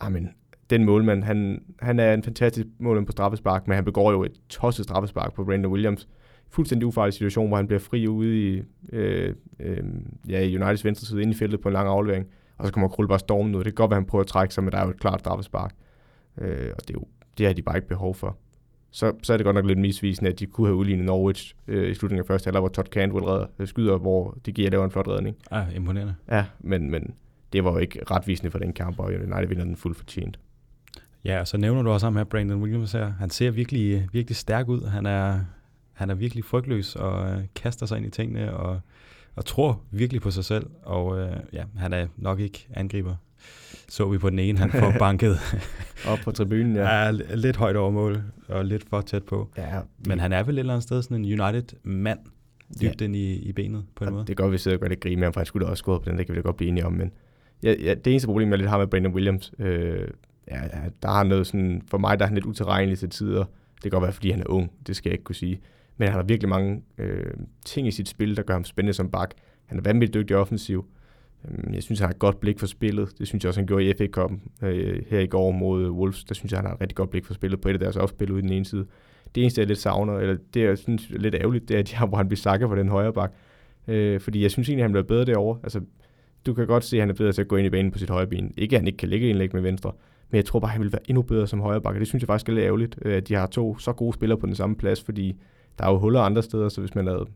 amen, den målmand, han, han er en fantastisk målmand på straffespark, men han begår jo et tosset straffespark på Brandon Williams. Fuldstændig ufarlig situation, hvor han bliver fri ude i, øh, øh, ja, i Uniteds venstre side, ind i feltet på en lang aflevering, og så kommer Krul bare stormen ud. Det kan godt være, han prøver at trække sig, men der er jo et klart straffespark. Øh, og det, er jo, det har de bare ikke behov for. Så, så er det godt nok lidt misvisende, at de kunne have udlignet Norwich øh, i slutningen af første halvleg, hvor Todd Cantwell redder, øh, skyder, hvor de giver laver en flot redning. Ja, imponerende. Ja, men, men det var jo ikke retvisende for den kamp, og United vinder den fuldt fortjent. Ja, og så nævner du også ham her, Brandon Williams her. Han ser virkelig, virkelig stærk ud. Han er, han er virkelig frygtløs og øh, kaster sig ind i tingene og, og tror virkelig på sig selv. Og øh, ja, han er nok ikke angriber. Så vi på den ene, han får (laughs) banket. Op på tribunen, ja. ja. lidt højt over mål og lidt for tæt på. Ja, Men han er vel et eller andet sted sådan en United-mand dybt ja. ind i, i benet på en ja, måde. Det godt, vi sidder og gør det grine med for han skulle da også gå på den, det kan vi da godt blive enige om. Men ja, ja, det eneste problem, jeg lidt har med Brandon Williams, øh, ja, der har noget sådan, for mig der er han lidt uterrenelig til tider. Det kan godt være, fordi han er ung, det skal jeg ikke kunne sige. Men han har virkelig mange øh, ting i sit spil, der gør ham spændende som bak. Han er vanvittigt dygtig offensiv. Øhm, jeg synes, han har et godt blik for spillet. Det synes jeg også, han gjorde i FA Cup øh, her i går mod Wolves. Der synes jeg, han har et rigtig godt blik for spillet på et af deres opspil ude i den ene side. Det eneste, jeg lidt savner, eller det, jeg synes er lidt ærgerligt, det er, at jeg har, hvor han bliver sakket på den højre bak. Øh, fordi jeg synes egentlig, han bliver bedre derovre. Altså, du kan godt se, at han er bedre til at gå ind i banen på sit højre ben. Ikke, at han ikke kan lægge indlæg med venstre, men jeg tror bare, at han vil være endnu bedre som højre bakke. Det synes jeg faktisk er lidt ærgerligt, øh, at de har to så gode spillere på den samme plads, fordi der er jo huller andre steder, så hvis man havde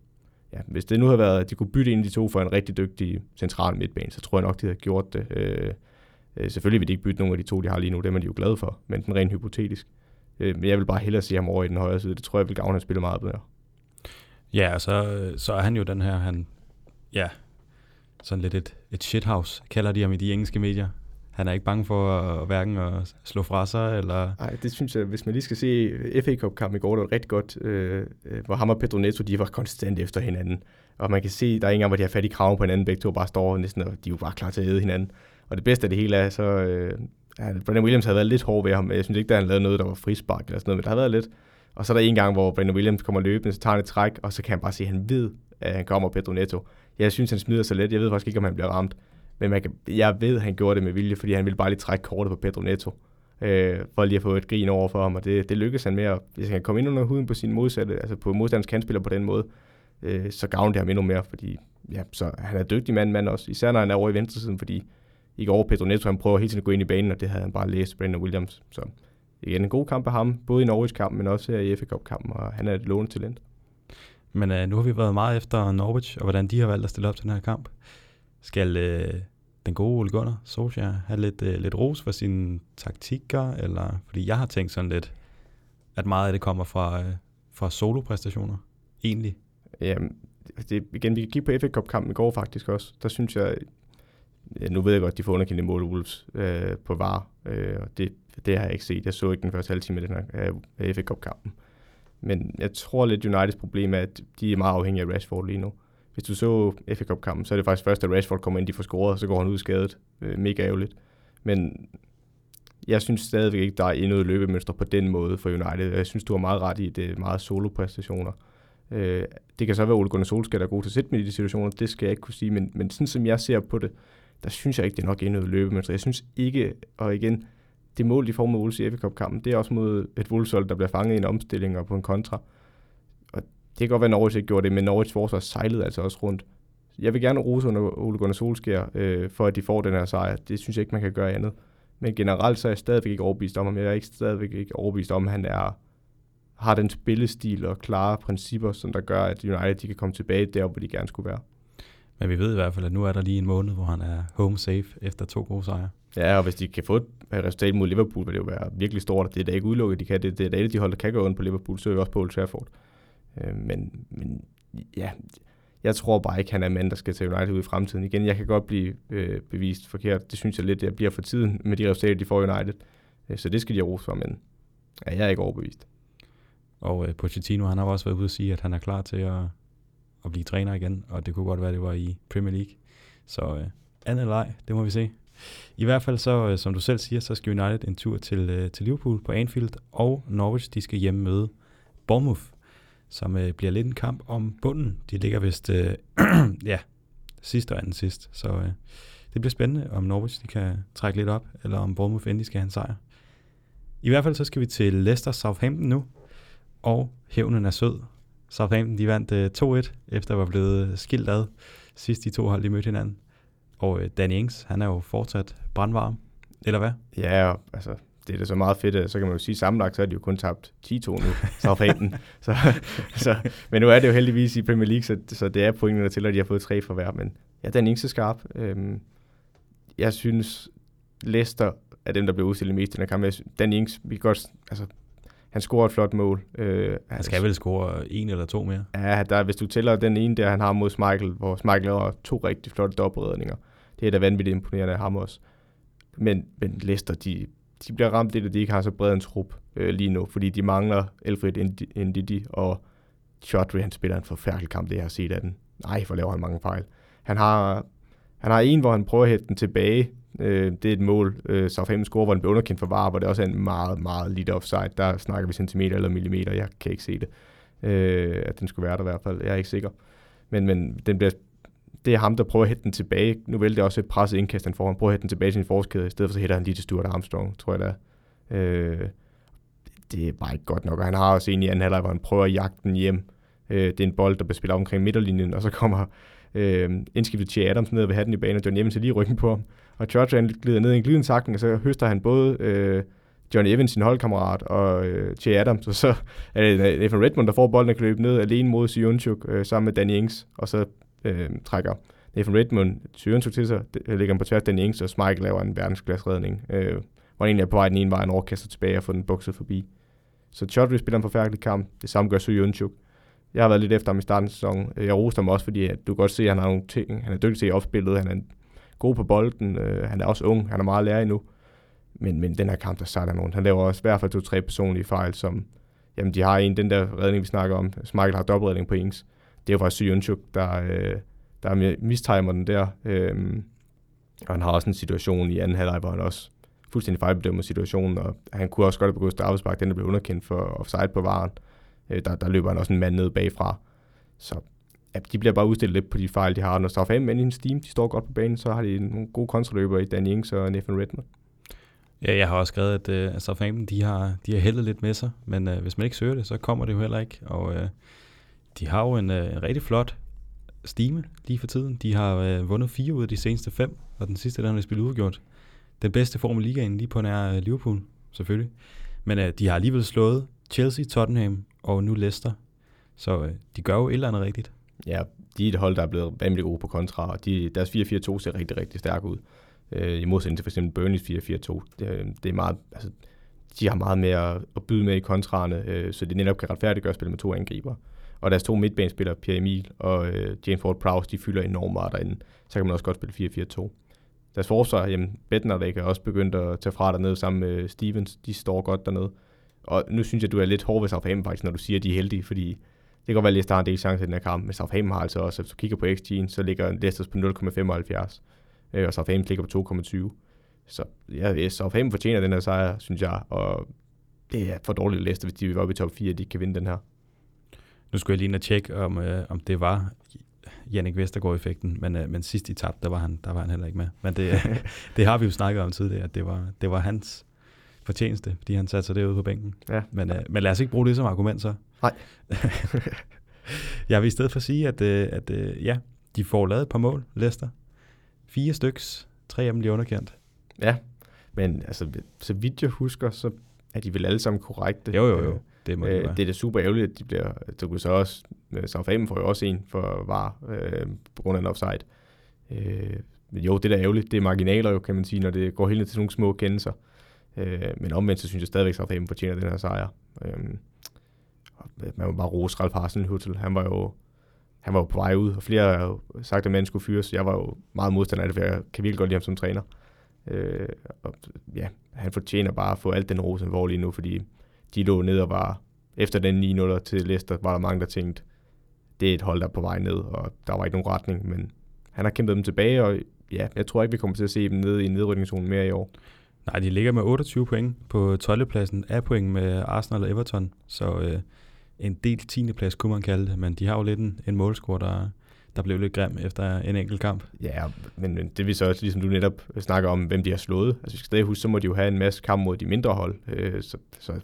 ja, hvis det nu havde været, at de kunne bytte ind de to for en rigtig dygtig central midtbane, så tror jeg nok, de havde gjort det. Øh, øh selvfølgelig vil de ikke bytte nogen af de to, de har lige nu, det er de jo glad for, men den rent hypotetisk. Øh, men jeg vil bare hellere se ham over i den højre side. Det tror jeg vil gavne, at spille meget bedre. Ja, så, så er han jo den her, han, ja, sådan lidt et, et shithouse, kalder de ham i de engelske medier. Han er ikke bange for at, hverken at slå fra sig, eller... Nej, det synes jeg, hvis man lige skal se FA Cup-kampen i går, det var rigtig godt, øh, øh, hvor ham og Pedro Neto, de var konstant efter hinanden. Og man kan se, der er ingen gang, hvor de har fat i kraven på hinanden, begge to bare står næsten, og de er jo bare klar til at æde hinanden. Og det bedste af det hele er, så... Øh, Brandon Williams havde været lidt hård ved ham, jeg synes ikke, at han lavede noget, der var frispark eller sådan noget, men der har været lidt. Og så er der en gang, hvor Brandon Williams kommer løbende, så tager han et træk, og så kan han bare se, at han ved, at han kommer Pedro Neto. Jeg synes, han smider sig let. Jeg ved faktisk ikke, om han bliver ramt. Men man kan, jeg ved, at han gjorde det med vilje, fordi han ville bare lige trække kortet på Pedro Neto. Øh, for lige at få et grin over for ham, og det, det lykkedes han med. At, hvis han kan komme ind under huden på sin modsatte, altså på modstanders kandspiller på den måde, øh, så gavner det ham endnu mere, fordi ja, så han er dygtig mand, mand også, især når han er over i venstresiden, fordi i går Pedro Neto, han prøver hele tiden at gå ind i banen, og det havde han bare læst Brandon Williams. Så igen, en god kamp af ham, både i Norwich-kampen, men også her i FA Cup-kampen, og han er et lånet talent. Men øh, nu har vi været meget efter Norwich, og hvordan de har valgt at stille op til den her kamp. Skal øh, den gode Ole Gunnar Solskjaer have lidt, øh, lidt ros for sine taktikker? Eller, fordi jeg har tænkt sådan lidt, at meget af det kommer fra, øh, fra solopræstationer, egentlig. Jamen, det, igen, vi kan kigge på FA Cup-kampen i går faktisk også. Der synes jeg, ja, nu ved jeg godt, at de får underkendt mål Wolves øh, på VAR, øh, og det, det har jeg ikke set. Jeg så ikke den første halve time af den her øh, FA Cup-kampen. Men jeg tror lidt, Uniteds problem er, at de er meget afhængige af Rashford lige nu. Hvis du så FA Cup-kampen, så er det faktisk først, at Rashford kommer ind, de får scoret, og så går han ud skadet. Øh, mega ærgerligt. Men jeg synes stadigvæk ikke, der er endnu et løbemønster på den måde for United. Jeg synes, du har meget ret i, at det er meget solo-præstationer. Øh, det kan så være, at Ole Gunnar Solskjaer der er god til at sætte med i de situationer, det skal jeg ikke kunne sige, men, men sådan som jeg ser på det, der synes jeg ikke, det er nok endnu et løbemønster. Jeg synes ikke, og igen, det mål, de får med Wolves i FA Cup-kampen, det er også mod et wolves der bliver fanget i en omstilling og på en kontra kan godt være, at Norwich ikke gjorde det, men Norwich forsvar sejlede altså også rundt. Jeg vil gerne rose under Ole Gunnar Solskjaer, øh, for at de får den her sejr. Det synes jeg ikke, man kan gøre andet. Men generelt så er jeg stadigvæk ikke overbevist om ham. Jeg er ikke stadigvæk ikke overbevist om, at han er, har den spillestil og klare principper, som der gør, at United de kan komme tilbage der, hvor de gerne skulle være. Men vi ved i hvert fald, at nu er der lige en måned, hvor han er home safe efter to gode sejre. Ja, og hvis de kan få et resultat mod Liverpool, vil det jo være virkelig stort. Det er da ikke udelukket, de kan. Det, det er da et af de hold, der kan gå under på Liverpool, så er vi også på Old Trafford. Øh, men, men ja, jeg tror bare ikke, han er mand, der skal til United ud i fremtiden. Igen, jeg kan godt blive øh, bevist forkert. Det synes jeg lidt, det bliver for tiden med de resultater, de får United. Øh, så det skal de have ros for, men ja, jeg er ikke overbevist. Og øh, Pochettino, han har også været ude at sige, at han er klar til at, at blive træner igen, og det kunne godt være, det var i Premier League. Så øh, andet leg, det må vi se. I hvert fald så, øh, som du selv siger, så skal United en tur til, øh, til Liverpool på Anfield, og Norwich, de skal hjemme møde Bournemouth, som øh, bliver lidt en kamp om bunden. De ligger vist, øh, (clears throat) ja, sidst og anden sidst, så øh, det bliver spændende, om Norwich de kan trække lidt op, eller om Bournemouth endelig skal have en sejr. I hvert fald så skal vi til Leicester Southampton nu, og hævnen er sød. Southampton de vandt øh, 2-1, efter at var blevet øh, skilt ad sidst de to hold de mødte hinanden. Og øh, Danny Ings, han er jo fortsat brandvarm, eller hvad? Ja, altså det er da så meget fedt, at så kan man jo sige, sammenlagt, så er de jo kun tabt 10-2 nu, Southampton. (laughs) så, så, men nu er det jo heldigvis i Premier League, så, så det er pointene til, at de har fået tre for hver. Men ja, den er ikke så skarp. Øhm, jeg synes, Leicester er dem, der bliver udstillet mest i den her kamp. Dan Ings, vi godt, altså, han scorer et flot mål. Øh, han skal vel score en eller to mere? Ja, der, hvis du tæller den ene der, han har mod Michael, hvor Michael laver to rigtig flotte dobbeltredninger. Det er da vanvittigt imponerende af ham også. Men, men Leicester, de, de bliver ramt lidt, at de ikke har så bred en trup øh, lige nu, fordi de mangler Alfred Ndidi, og Chaudhry, han spiller en forfærdelig kamp, det jeg har set af den. Nej, for laver han mange fejl. Han har, han har en, hvor han prøver at hætte den tilbage. Øh, det er et mål, øh, Southampton score, hvor den bliver underkendt for var, hvor det også er en meget, meget lidt offside. Der snakker vi centimeter eller millimeter, jeg kan ikke se det. Øh, at den skulle være der i hvert fald, jeg er ikke sikker. Men, men den bliver det er ham, der prøver at hætte den tilbage. Nu vil det også et presset indkast, han får. Han prøver at hætte den tilbage til sin forskæde, i stedet for så hætter han lige til Stuart Armstrong, tror jeg da. Øh, det er bare ikke godt nok, og han har også en i anden halvleg, hvor han prøver at jagte den hjem. Øh, det er en bold, der bliver spillet omkring midterlinjen, og så kommer øh, indskiftet til Adams ned have den i banen, og John Evans er lige ryggen på ham. Og George glider ned i en glidende og så høster han både øh, John Evans, sin holdkammerat, og øh, Che Adams, og så er det Nathan Redmond, der får bolden og kan løbe ned alene mod Sionchuk øh, sammen med Danny Ings, og så øh, trækker Nathan Redmond tyren tog til sig, lægger på tværs den Ings, og Smike laver en verdensklasse redning, øh, hvor han egentlig er på vej den ene vej, en overkaster tilbage og får den bukset forbi. Så Chaudhry spiller en forfærdelig kamp, det samme gør Søjunchuk. Jeg har været lidt efter ham i starten af sæsonen. Øh, jeg roste ham også, fordi at du kan godt se, at han har nogle ting. Han er dygtig til i opspillet, han er god på bolden, øh, han er også ung, han er meget lærer endnu. Men, men den her kamp, der sejler nogen. Han laver også i hvert fald to-tre personlige fejl, som jamen, de har en, den der redning, vi snakker om. Michael har dobbeltredning på Ings. Det er jo faktisk Søjunchuk, der, øh, der mistimer den der. Øh, og han har også en situation i anden halvleg, hvor han også fuldstændig fejlbedømmer situationen, og han kunne også godt have begået straffespark, den der blev underkendt for offside på varen. Øh, der, der løber han også en mand ned bagfra. Så ja, de bliver bare udstillet lidt på de fejl, de har. Når Southampton men i en steam, de står godt på banen, så har de nogle gode kontraløbere i Dan Ings og Nathan Redmond. Ja, jeg har også skrevet, at øh, uh, Southampton, de har, de har heldet lidt med sig, men uh, hvis man ikke søger det, så kommer det jo heller ikke. Og uh, de har jo en, uh, en rigtig flot stime lige for tiden. De har øh, vundet fire ud af de seneste fem, og den sidste, der har de spillet udgjort. Den bedste form i ligaen lige på nær øh, Liverpool, selvfølgelig. Men øh, de har alligevel slået Chelsea, Tottenham og nu Leicester. Så øh, de gør jo et eller andet rigtigt. Ja, de er et hold, der er blevet vanvittigt gode på kontra, og de, deres 4-4-2 ser rigtig, rigtig stærk ud. Øh, I modsætning til for eksempel Burnley's 4-4-2. Det, øh, det er meget, altså, de har meget mere at byde med i kontrarne, øh, så det netop kan retfærdiggøre at spille med to angriber. Og deres to midtbanespillere, Pierre Emil og øh, James Ford-Prowse, de fylder enormt meget derinde. Så kan man også godt spille 4-4-2. Deres forsvar, jamen, Bettner, er også begyndt at tage fra dernede sammen med Stevens, de står godt dernede. Og nu synes jeg, du er lidt hård ved Southampton faktisk, når du siger, at de er heldige, fordi det kan godt være, at Leicester har en del chance i den her kamp, men Southampton har altså også, hvis du kigger på XG'en, så ligger Leicester på 0,75, øh, og Southampton ligger på 2,20. Så ja, Southampton fortjener den her sejr, synes jeg, og det er for dårligt Leicester, hvis de vil op i top 4, at de kan vinde den her. Nu skulle jeg lige ind og tjekke, om, øh, om det var Jannik Vestergaard-effekten, men, øh, men sidst i tab, der var, han, der var han heller ikke med. Men det, (laughs) det har vi jo snakket om tidligere, at det var, det var hans fortjeneste, fordi han satte sig derude på bænken. Ja. Men, øh, men lad os ikke bruge det som argument så. Nej. (laughs) jeg vil i stedet for sige, at, øh, at øh, ja, de får lavet et par mål, Leicester. Fire styks, tre af dem bliver underkendt. Ja, men altså, så vidt jeg husker, så er de vel alle sammen korrekte. Jo, jo, jo. Det, må øh, det, det er da super ærgerligt, at de bliver... Du kunne så også... Southampton får jo også en for var øh, på grund af en offside. Øh, men jo, det er ærgerligt. Det er marginaler jo, kan man sige, når det går helt ned til nogle små kendelser. Øh, men omvendt, så synes jeg stadigvæk, at Southampton fortjener den her sejr. Øh, man må bare rose Ralf Hasenhüttel. Han var jo han var jo på vej ud, og flere har jo sagt, at man skulle fyres. Jeg var jo meget modstander af det, for jeg kan virkelig godt lide ham som træner. Øh, og ja, han fortjener bare at få alt den ros, han får lige nu, fordi de lå ned og var, efter den 9-0 til Leicester, var der mange, der tænkte, det er et hold, der er på vej ned, og der var ikke nogen retning, men han har kæmpet dem tilbage, og ja, jeg tror ikke, vi kommer til at se dem nede i nedrykningszonen mere i år. Nej, de ligger med 28 point på 12. pladsen af point med Arsenal og Everton, så øh, en del 10. plads kunne man kalde det, men de har jo lidt en, en målscore, der, der blev lidt grim efter en enkelt kamp. Ja, men, men det vil så også, ligesom du netop snakker om, hvem de har slået. Altså vi skal stadig huske, så må de jo have en masse kamp mod de mindre hold, øh, så, så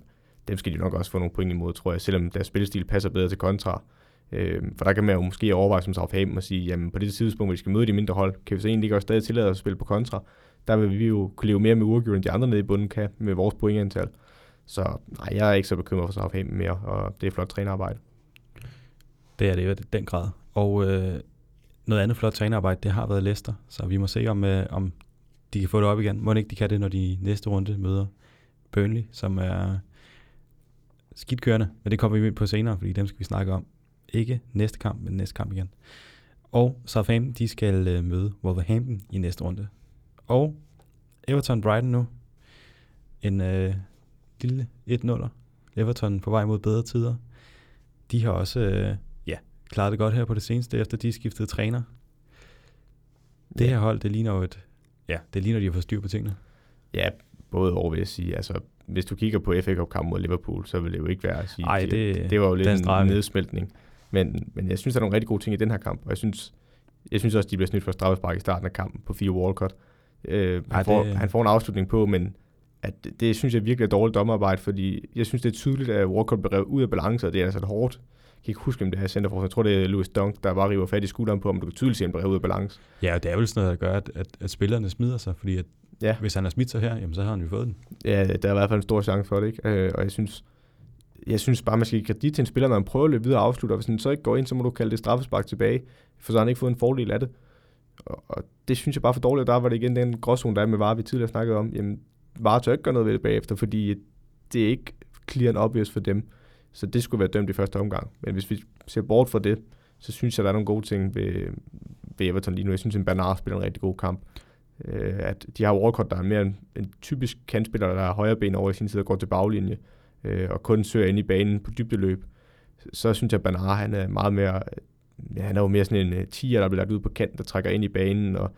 dem skal de nok også få nogle point imod, tror jeg, selvom deres spillestil passer bedre til kontra. Øh, for der kan man jo måske overveje som Southampton og sige, jamen på det tidspunkt, hvor vi skal møde de mindre hold, kan vi så egentlig også stadig tillade os at spille på kontra. Der vil vi jo kunne leve mere med uafgjort, end de andre nede i bunden kan med vores pointantal. Så nej, jeg er ikke så bekymret for Southampton mere, og det er flot trænerarbejde. Det er det jo den grad. Og øh, noget andet flot trænerarbejde, det har været Leicester, så vi må se, om, øh, om de kan få det op igen. Må ikke de kan det, når de næste runde møder Burnley, som er skidkørende, men det kommer vi ind på senere, fordi dem skal vi snakke om. Ikke næste kamp, men næste kamp igen. Og Southampton, de skal øh, møde Wolverhampton i næste runde. Og Everton Brighton nu. En øh, lille 1-0'er. Everton på vej mod bedre tider. De har også øh, ja, klaret det godt her på det seneste, efter de skiftede træner. Det her hold, det ligner jo et... Ja, det ligner, de har fået styr på tingene. Ja, både over vil jeg sige. Altså, hvis du kigger på FA Cup-kampen mod Liverpool, så vil det jo ikke være at sige... Ej, det, det var jo lidt en nedsmeltning. Men, men jeg synes, der er nogle rigtig gode ting i den her kamp, og jeg synes, jeg synes også, de bliver snydt for straffespark i starten af kampen på fire Walcott. Øh, Ej, han, får, det... han får en afslutning på, men at det, det synes jeg virkelig er dårligt dommerarbejde, fordi jeg synes, det er tydeligt, at Walcott bliver ud af balance, og det er altså hårdt. Jeg kan ikke huske, om det er centerfor. Jeg tror, det er Louis Dunk, der bare river fat i skulderen på, om du kan tydeligt se, at han bliver ud af balance. Ja, og det er vel sådan noget, der gør, at, at, at spillerne smider sig, fordi at ja. hvis han har smidt sig her, jamen, så har han jo fået den. Ja, der er i hvert fald en stor chance for det, ikke? Øh, og jeg synes, jeg synes bare, man skal give kredit til en spiller, når han prøver at løbe videre og afslutte, og hvis han så ikke går ind, så må du kalde det straffespark tilbage, for så har han ikke fået en fordel af det. Og, og det synes jeg bare for dårligt, der var det igen den gråzone, der er med VAR, vi tidligere snakkede om. Jamen, VAR tør ikke gøre noget ved det bagefter, fordi det er ikke clear and obvious for dem. Så det skulle være dømt i første omgang. Men hvis vi ser bort fra det, så synes jeg, der er nogle gode ting ved, ved Everton lige nu. Jeg synes, at Bernard spiller en rigtig god kamp. Øh, at de har Walcott, der er mere en, en typisk kantspiller, der har højre ben over i sin side og går til baglinje, øh, og kun søger ind i banen på dybdeløb. Så synes jeg, at Bernard, han er meget mere, ja, han er jo mere sådan en uh, tiger, der bliver lagt ud på kanten, der trækker ind i banen, og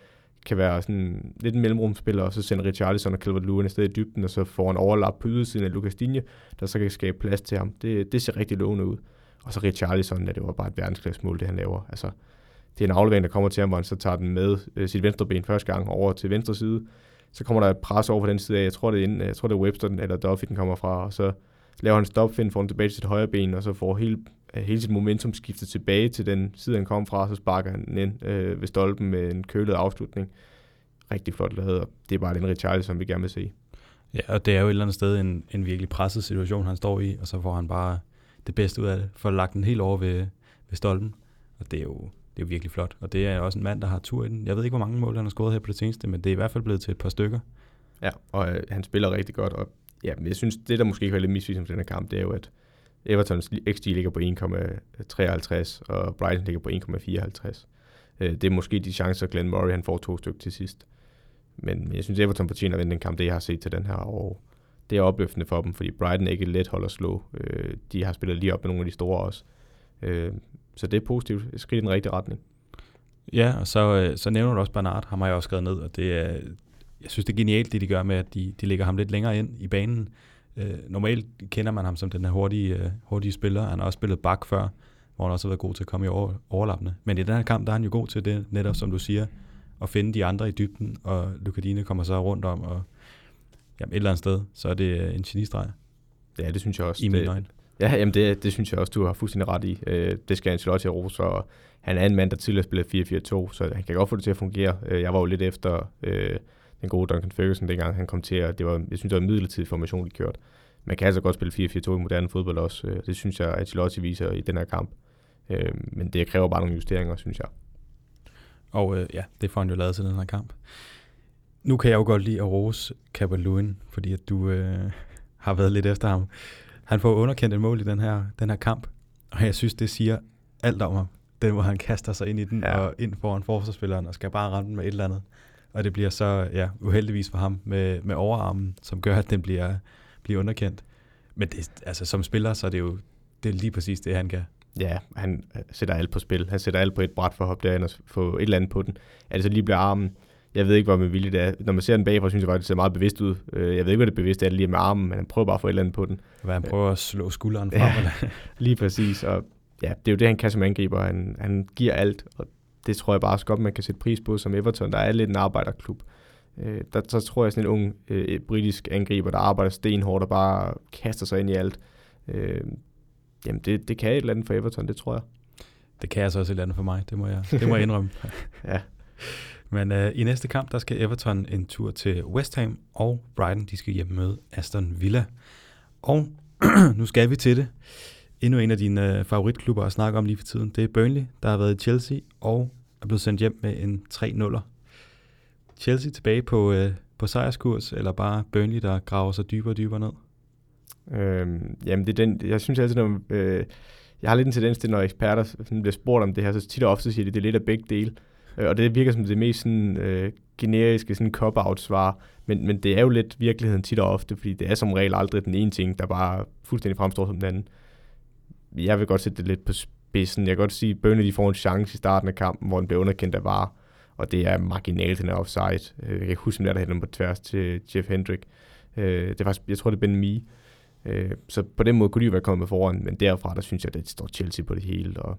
kan være sådan lidt en mellemrumspiller, og så sender Richarlison og Calvert Lewin afsted i dybden, og så får en overlap på ydersiden af Lucas Digne, der så kan skabe plads til ham. Det, det ser rigtig lovende ud. Og så Richarlison, ja, det var bare et verdensklassemål, det han laver. Altså, det er en aflevering, der kommer til ham, hvor han så tager den med øh, sit venstre ben første gang over til venstre side. Så kommer der et pres over på den side af, jeg tror det er, inden, jeg tror, det er Webster eller Duffy, den kommer fra, og så laver han stop, find, får den tilbage til sit højre ben, og så får hele, øh, hele sit momentum skiftet tilbage til den side, han kom fra, og så sparker han den ind øh, ved stolpen med en kølet afslutning. Rigtig flot lavet, og det er bare den Richarlison, som vi gerne vil se. Ja, og det er jo et eller andet sted en, en virkelig presset situation, han står i, og så får han bare det bedste ud af det, for at lagt den helt over ved, ved stolpen. Og det er jo det er jo virkelig flot. Og det er også en mand, der har tur i den. Jeg ved ikke, hvor mange mål han har scoret her på det seneste, men det er i hvert fald blevet til et par stykker. Ja, og øh, han spiller rigtig godt. Og ja, men jeg synes, det der måske ikke var lidt misvisende for den her kamp, det er jo, at Evertons XG ligger på 1,53, og Brighton ligger på 1,54. Øh, det er måske de chancer, Glenn Murray han får to stykker til sidst. Men jeg synes, Everton fortjener at vinde den kamp, det jeg har set til den her. Og det er opløftende for dem, fordi Brighton er ikke let hold at slå. Øh, de har spillet lige op med nogle af de store også. Øh, så det er positivt. Et skridt i den rigtige retning. Ja, og så, øh, så nævner du også Bernard, ham har jeg også skrevet ned, og det er, jeg synes, det er genialt, det de gør med, at de, de lægger ham lidt længere ind i banen. Øh, normalt kender man ham som den her hurtige, øh, hurtige spiller. Han har også spillet bak før, hvor han også har været god til at komme i over, overlappende. Men i den her kamp, der er han jo god til det, netop som du siger, at finde de andre i dybden, og Lukadine kommer så rundt om, og jamen, et eller andet sted, så er det øh, en genistreg. Ja, det synes jeg også. I mine øjne. Ja, jamen det, det synes jeg også, du har fuldstændig ret i. Øh, det skal Ancelotti have ros for. Han er en mand, der tidligere spillede 4-4-2, så han kan godt få det til at fungere. Øh, jeg var jo lidt efter øh, den gode Duncan Ferguson, dengang han kom til, og det var, jeg synes, det var en midlertidig formation, de kørte. Man kan altså godt spille 4-4-2 i moderne fodbold også. Øh, det synes jeg, Ancelotti viser i den her kamp. Øh, men det kræver bare nogle justeringer, synes jeg. Og øh, ja, det får han jo lavet til den her kamp. Nu kan jeg jo godt lide at rose Calvert-Lewin, fordi at du øh, (laughs) har været lidt efter ham. Han får underkendt et mål i den her, den her kamp, og jeg synes, det siger alt om ham. Den, hvor han kaster sig ind i den, ja. og ind foran forsvarsspilleren, og skal bare ramme med et eller andet. Og det bliver så ja, uheldigvis for ham med, med overarmen, som gør, at den bliver, bliver underkendt. Men det, altså, som spiller, så er det jo det er lige præcis det, han kan. Ja, han sætter alt på spil. Han sætter alt på et bræt for at hoppe derind og få et eller andet på den. Altså lige bliver armen. Jeg ved ikke, hvor med vilje det er. Når man ser den bagfra, synes jeg faktisk, det ser meget bevidst ud. Øh, jeg ved ikke, hvad det bevidst er lige med armen, men han prøver bare at få et eller andet på den. Hvad han prøver at slå skulderen frem? Ja, eller? (laughs) lige præcis. Og ja, det er jo det, han kan som angriber. Han, han giver alt, og det tror jeg bare også godt, man kan sætte pris på som Everton. Der er lidt en arbejderklub. Øh, der, så tror jeg sådan en ung øh, britisk angriber, der arbejder stenhårdt og bare kaster sig ind i alt. Øh, jamen, det, det kan et eller andet for Everton, det tror jeg. Det kan altså også et eller andet for mig, det må jeg, det må jeg indrømme. (laughs) ja. Men øh, i næste kamp, der skal Everton en tur til West Ham, og Brighton, de skal hjem møde Aston Villa. Og (clears throat) nu skal vi til det endnu en af dine øh, favoritklubber at snakke om lige for tiden. Det er Burnley, der har været i Chelsea og er blevet sendt hjem med en 3-0'er. Chelsea tilbage på, øh, på sejrskurs, eller bare Burnley, der graver sig dybere og dybere ned? Øhm, jamen, det er den, jeg synes altid, når, øh, jeg har lidt en tendens til, når eksperter sådan bliver spurgt om det her, så tit og ofte siger de, det er lidt af begge dele. Øh, og det virker som det mest sådan, øh, generiske sådan cop-out svar, men, men det er jo lidt virkeligheden tit og ofte, fordi det er som regel aldrig den ene ting, der bare fuldstændig fremstår som den anden jeg vil godt sætte det lidt på spidsen. Jeg kan godt sige, at Burnley de får en chance i starten af kampen, hvor den bliver underkendt af VAR, og det er marginalt, den er offside. Øh, jeg kan ikke huske, om der er på tværs til Jeff Hendrick. Øh, det er faktisk, jeg tror, det er Ben Mee. Så på den måde kunne de jo være kommet med foran, men derfra, der synes jeg, at det står Chelsea på det hele, og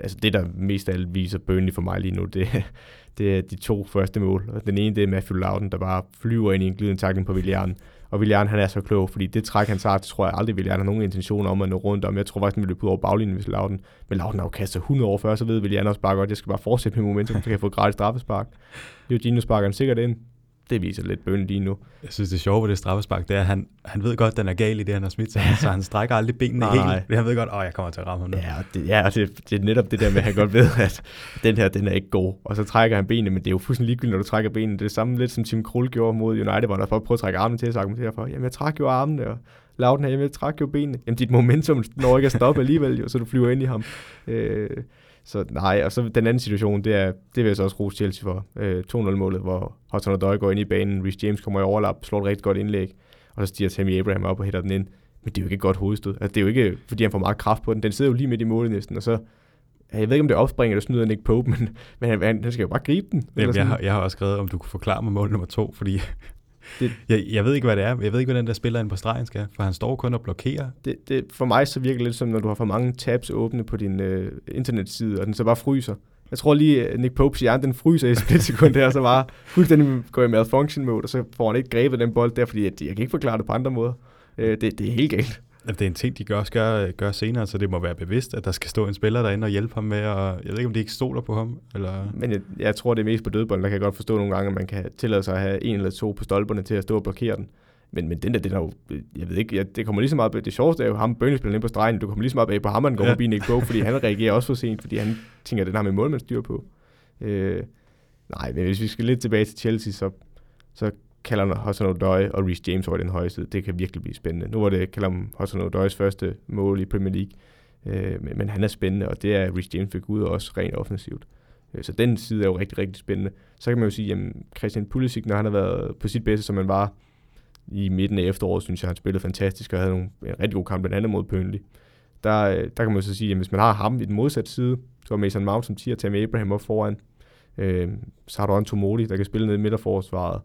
altså det, der mest af alt viser Burnley for mig lige nu, det, (laughs) det er de to første mål. Den ene, det er Matthew Loudon, der bare flyver ind i en glidende takling på Willian, og Willian, han er så klog, fordi det træk, han tager, det tror jeg aldrig, Willian har nogen intention om at nå rundt om. Jeg tror faktisk, han ville løbe ud over baglinjen, hvis Loudon. Men Loudon har jo kastet 100 år før, så ved Willian også bare godt, at jeg skal bare fortsætte med momentum, så kan jeg få gratis straffespark. Eugenio sparker han sikkert ind det viser lidt bøn lige nu. Jeg synes, det sjove ved det straffespark, det er, at han, han ved godt, at den er gal i det, han har smidt, så, han, så han strækker aldrig benene nej, helt. Nej. Han ved godt, at jeg kommer til at ramme ham nu. Ja, det, ja det, det, er netop det der med, at han godt ved, at den her, den er ikke god. Og så trækker han benene, men det er jo fuldstændig ligegyldigt, når du trækker benene. Det er det samme lidt, som Tim Krul gjorde mod United, hvor han folk prøvede at trække armene til, og argumentere for, jamen jeg trækker jo armene, og Lauden her, jamen jeg trækker jo benene. Jamen dit momentum når ikke at stoppe alligevel, jo, så du flyver ind i ham. Øh, så nej, og så den anden situation, det er, det vil jeg så også rose Chelsea for. Øh, 2-0-målet, hvor Hudson Odoi går ind i banen, Rhys James kommer i overlap, slår et rigtig godt indlæg, og så stiger Tammy Abraham op og hætter den ind. Men det er jo ikke et godt hovedstød. Altså, det er jo ikke, fordi han får meget kraft på den. Den sidder jo lige midt i målet næsten, og så jeg ved ikke, om det er opspringer, der snyder Nick Pope, men, men han, han, skal jo bare gribe den. Jamen, jeg, har, jeg har også skrevet, om du kunne forklare mig mål nummer to, fordi det, jeg, jeg ved ikke, hvad det er. Jeg ved ikke, hvordan der spiller ind på stregen skal, for han står kun og blokerer. Det, det, for mig så virker det lidt som, når du har for mange tabs åbne på din øh, internetside, og den så bare fryser. Jeg tror lige, at Nick Popes hjerne, den fryser i et splitsekund der, og så bare fuldstændig går i malfunction mode, og så får han ikke grebet den bold der, fordi jeg, jeg kan ikke forklare det på andre måder. Øh, det, det er helt galt. Det er en ting, de gør, også gør, gør senere, så det må være bevidst, at der skal stå en spiller derinde og hjælpe ham med, og jeg ved ikke, om de ikke stoler på ham. Eller... Men jeg, jeg tror, det er mest på dødbolden. Der kan jeg godt forstå nogle gange, at man kan tillade sig at have en eller to på stolperne til at stå og blokere den. Men, men den der, den er jo, jeg ved ikke, jeg, det kommer lige så meget, det sjoveste er jo ham, Burnley spiller ind på stregen, du kommer lige så meget bag på ham, han går ja. forbi Nick Bow, fordi han reagerer også for sent, fordi han tænker, at den har med målmandsstyr på. Øh, nej, men hvis vi skal lidt tilbage til Chelsea, så, så Callum Hudson-Odoi og Reece James over den høje side. Det kan virkelig blive spændende. Nu var det Callum Hudson-Odois første mål i Premier League, øh, men, men han er spændende, og det er Reece James fik ud også rent offensivt. Øh, så den side er jo rigtig, rigtig spændende. Så kan man jo sige, at Christian Pulisic, når han har været på sit bedste, som han var i midten af efteråret, synes jeg, han spillede fantastisk og havde nogle, en rigtig god kamp, blandt andet mod Burnley. Der, øh, der kan man jo så sige, at hvis man har ham i den modsatte side, så er Mason Mount som 10 og Tammy Abraham op foran, øh, så har du Anto Moli, der kan spille ned i midterforsvaret.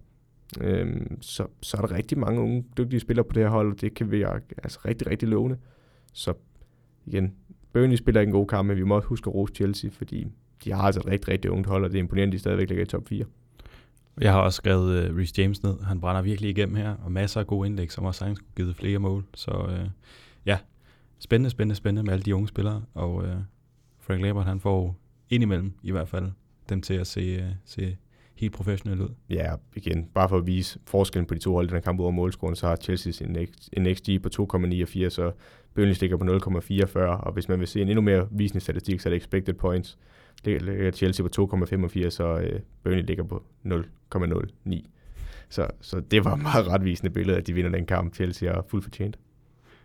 Øhm, så, så er der rigtig mange unge, dygtige spillere på det her hold, og det kan være altså, rigtig, rigtig lovende. Så igen, Burnley spiller ikke en god kamp, men vi må også huske at rose Chelsea, fordi de har altså et rigtig, rigtig ungt hold, og det er imponerende, at de stadigvæk ligger i top 4. Jeg har også skrevet uh, Reece James ned. Han brænder virkelig igennem her, og masser af gode indlæg, som også sagtens skulle give flere mål. Så uh, ja, spændende, spændende, spændende med alle de unge spillere, og uh, Frank Lampard, han får indimellem i hvert fald dem til at se, uh, se helt professionelt ud. Ja, igen, bare for at vise forskellen på de to hold, den kamp ud over målscoren, så har Chelsea en, XG på 2,89, så Burnley stikker på 0,44, og hvis man vil se en endnu mere visende statistik, så er det expected points. ligger Chelsea på 2,85, og øh, Burnley ligger på 0,09. Så, så det var et meget retvisende billede, at de vinder den kamp. Chelsea er fuldt fortjent.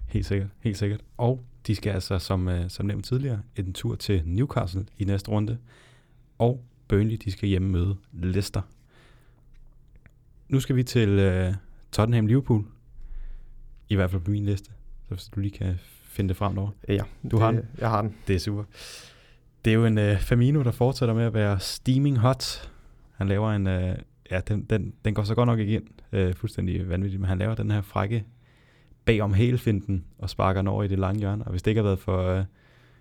Helt sikkert, helt sikkert. Og de skal altså, som, øh, som nævnt tidligere, en tur til Newcastle i næste runde. Og Burnley, de skal hjemme møde Leicester. Nu skal vi til øh, Tottenham-Liverpool. I hvert fald på min liste. Så hvis du lige kan finde det frem derovre. Ja, Du har den? Jeg har den. Det er super. Det er jo en uh, Firmino, der fortsætter med at være steaming hot. Han laver en... Uh, ja, den, den, den går så godt nok ikke ind. Uh, fuldstændig vanvittigt. Men han laver den her frække bagom hælfinden og sparker den over i det lange hjørne. Og hvis det ikke havde været for uh,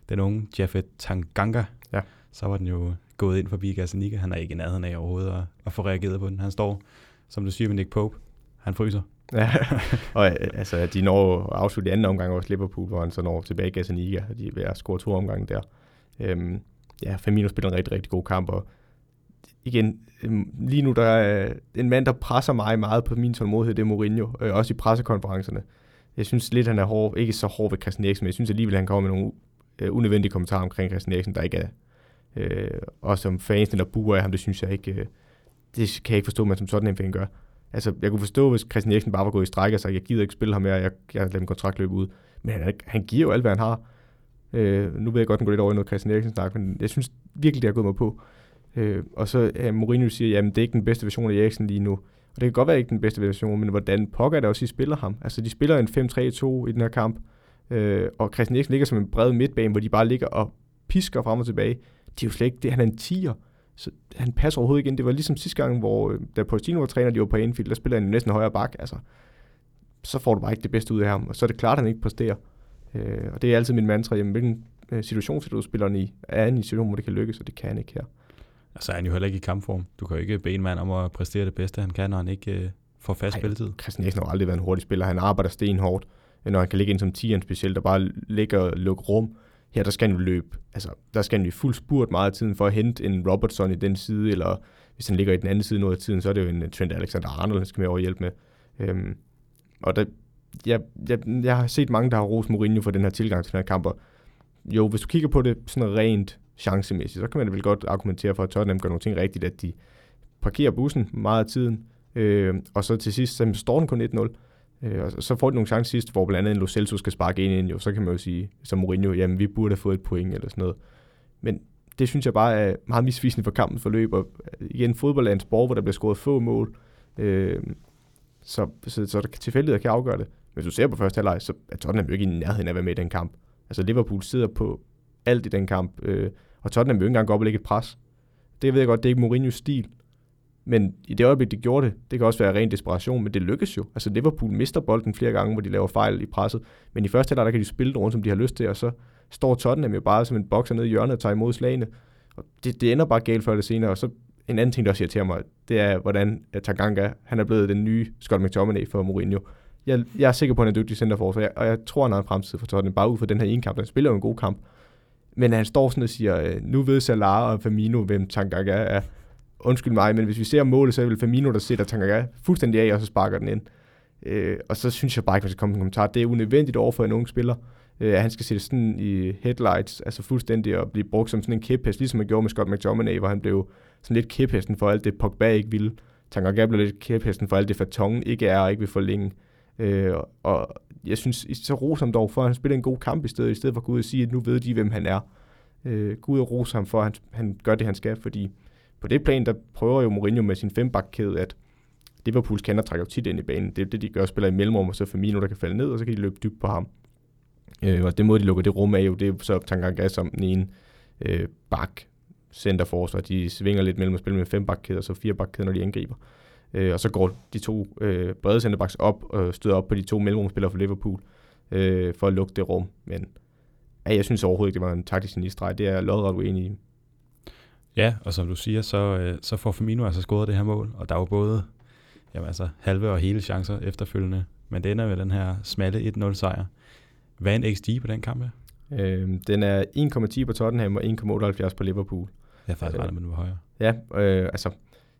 den unge Jeffet Tanganga, Ja. så var den jo gået ind forbi Gazzaniga. Han er ikke i nærheden af overhovedet at, at få reageret på den. Han står, som du siger med Nick Pope, han fryser. Ja, og øh, altså, de når at afslutte anden omgang også Liverpool, hvor han så når tilbage i Gazzaniga, og de er ved at score to omgange der. Øhm, ja, Firmino spiller en rigtig, rigtig god kamp, og igen, øhm, lige nu der er øh, en mand, der presser mig meget på min tålmodighed, det er Mourinho, øh, også i pressekonferencerne. Jeg synes lidt, han er hård, ikke så hård ved Christian Eriksen, men jeg synes alligevel, han kommer med nogle øh, unødvendige kommentarer omkring Christian Eriksen, der ikke er. Øh, og som fans, der buer af ham, det synes jeg ikke, øh, det kan jeg ikke forstå, man som sådan en gør. Altså, jeg kunne forstå, hvis Christian Eriksen bare var gået i stræk og sagt, jeg gider ikke spille ham mere, jeg, jeg lader min kontrakt løbe ud. Men han, han giver jo alt, hvad han har. Øh, nu ved jeg godt, den går lidt over i noget Christian Eriksen snak, men jeg synes virkelig, det har gået mig på. Øh, og så øh, Mourinho siger, jamen det er ikke den bedste version af Eriksen lige nu. Og det kan godt være ikke den bedste version, men hvordan pokker det også, de spiller ham? Altså, de spiller en 5-3-2 i den her kamp, øh, og Christian Eriksen ligger som en bred midtbane, hvor de bare ligger og pisker frem og tilbage. Det er jo slet ikke det. Han er en tiger. Så han passer overhovedet ikke ind. Det var ligesom sidste gang, hvor øh, da Pochettino var træner, de var på Anfield, der spiller han næsten højre bak. Altså, så får du bare ikke det bedste ud af ham, og så er det klart, at han ikke præsterer. Øh, og det er altid min mantra, jamen, hvilken øh, situation sætter du spilleren i? Er han i en situation, hvor det kan lykkes, og det kan han ikke her. Altså er han jo heller ikke i kampform. Du kan jo ikke bede en mand om at præstere det bedste, han kan, når han ikke øh, får fast Ej. spilletid. Christian Eriksen har aldrig været en hurtig spiller. Han arbejder stenhårdt, når han kan ligge ind som 10'eren specielt, der bare ligger og lukke rum. Her der skal han jo løbe. Altså, der skal han jo fuld spurt meget af tiden for at hente en Robertson i den side, eller hvis han ligger i den anden side noget af tiden, så er det jo en Trent Alexander-Arnold, han skal med over hjælpe med. Øhm, og der, jeg, jeg, jeg har set mange, der har rost Mourinho for den her tilgang til den her kamp, og jo, hvis du kigger på det sådan rent chancemæssigt, så kan man vel godt argumentere for, at Tottenham gør nogle ting rigtigt, at de parkerer bussen meget af tiden, øh, og så til sidst, så står den kun 1-0. Øh, og så får de nogle chancer sidst, hvor blandt andet en Lo Celso skal sparke ind, ind jo, så kan man jo sige, som Mourinho, jamen vi burde have fået et point eller sådan noget. Men det synes jeg bare er meget misvisende for kampens forløb, og øh, igen, fodbold er en sport, hvor der bliver scoret få mål, øh, så, så, så der tilfældigheder kan afgøre det. Men hvis du ser på første halvleg, så er Tottenham jo ikke i nærheden af at være med i den kamp. Altså Liverpool sidder på alt i den kamp, øh, og Tottenham vil jo ikke engang gå op og lægge et pres. Det ved jeg godt, det er ikke Mourinhos stil. Men i det øjeblik, de gjorde det, det kan også være ren desperation, men det lykkes jo. Altså Liverpool mister bolden flere gange, hvor de laver fejl i presset. Men i første halvleg der kan de spille rundt, som de har lyst til, og så står Tottenham jo bare som en bokser nede i hjørnet og tager imod slagene. Og det, det ender bare galt før eller senere. Og så en anden ting, der også irriterer mig, det er, hvordan at Tanganga, han er blevet den nye Scott McTominay for Mourinho. Jeg, jeg er sikker på, at han er dygtig centerforsvar, og jeg tror, han har en fremtid for Tottenham, bare ud fra den her ene kamp. Han spiller jo en god kamp. Men han står sådan og siger, øh, nu ved Salah og Firmino, hvem Tanganga er. Undskyld mig, men hvis vi ser målet, så er det vel Firmino, der sætter Tanganga fuldstændig af, og så sparker den ind. Øh, og så synes jeg bare ikke, man skal komme en kommentar. Det er unødvendigt over for en ung spiller, øh, at han skal sætte sådan i headlights, altså fuldstændig og blive brugt som sådan en kæphest, ligesom man gjorde med Scott McTominay, hvor han blev sådan lidt kæphesten for alt det, Pogba ikke ville. Tanganga blev lidt kæphesten for alt det, Fatongen ikke er og ikke vil forlænge. Øh, og jeg synes, så ros ham dog for, at han spiller en god kamp i stedet, i stedet for at gå ud og sige, at nu ved de, hvem han er. Øh, gå ud og rose ham for, at han, han gør det, han skal, fordi på det plan, der prøver jo Mourinho med sin fembakkæde, at Liverpools kender trækker jo tit ind i banen. Det er det, de gør, spiller i mellemrum, og så Firmino, der kan falde ned, og så kan de løbe dybt på ham. Øh, og det måde, de lukker det rum af, jo, det er så Tanganga som den ene øh, bak centerforsvar. De svinger lidt mellem at spille med fem bakkæder, og så fire bakkæder, når de angriber. Øh, og så går de to øh, brede centerbacks op og støder op på de to mellemrumspillere for Liverpool øh, for at lukke det rum. Men ja, jeg synes overhovedet ikke, det var en taktisk genistreg. Det er jeg lodret uenig i. Ja, og som du siger, så, øh, så får Firmino altså scoret det her mål, og der er jo både jamen altså, halve og hele chancer efterfølgende, men det ender med den her smalle 1-0 sejr. Hvad er en XG på den kamp? Øh, den er 1,10 på Tottenham og 1,78 på Liverpool. Jeg har faktisk regnet med, den var højere. Ja, øh, altså,